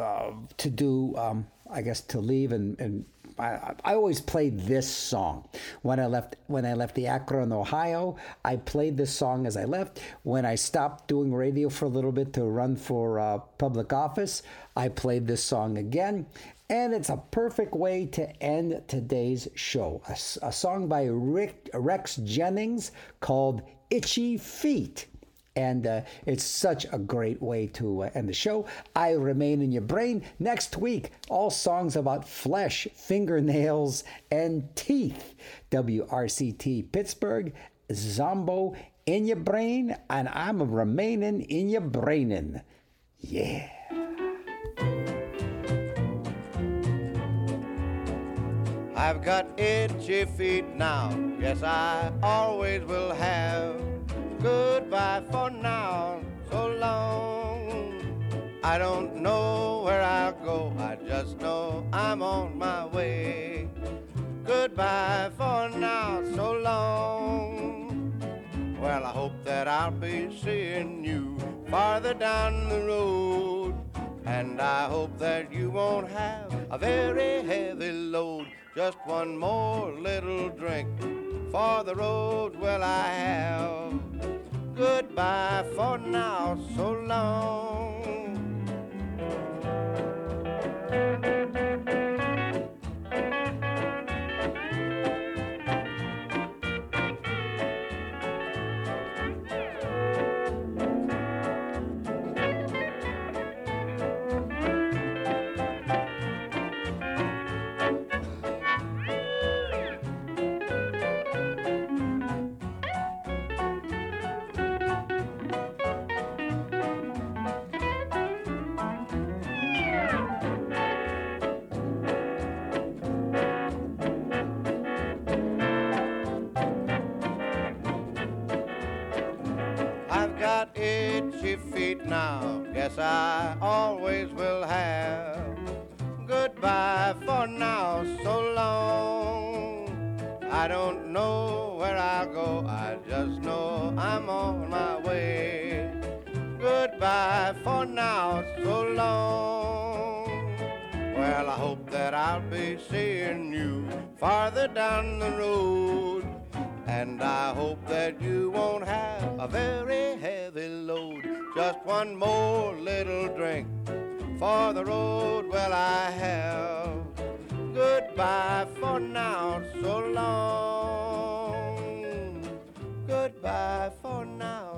uh, to do, um, I guess, to leave and and I, I always played this song when I left when I left the Akron, Ohio. I played this song as I left. When I stopped doing radio for a little bit to run for uh, public office, I played this song again. And it's a perfect way to end today's show—a song by Rick, Rex Jennings called Itchy Feet. And uh, it's such a great way to uh, end the show. I remain in your brain. Next week, all songs about flesh, fingernails, and teeth. WRCT Pittsburgh, Zombo in your brain, and I'm remaining in your brainin'. Yeah. I've got itchy feet now, yes, I always will have. Goodbye for now, so long. I don't know where I'll go, I just know I'm on my way. Goodbye for now, so long. Well, I hope that I'll be seeing you farther down the road. And I hope that you won't have a very heavy load. Just one more little drink for the road will I have. Goodbye for now, so long. Guess I always will have. Goodbye for now, so long. I don't know where I'll go, I just know I'm on my way. Goodbye for now, so long. Well, I hope that I'll be seeing you farther down the road. And I hope that you won't have a very heavy load. Just one more little drink for the road well I have. Goodbye for now, so long. Goodbye for now.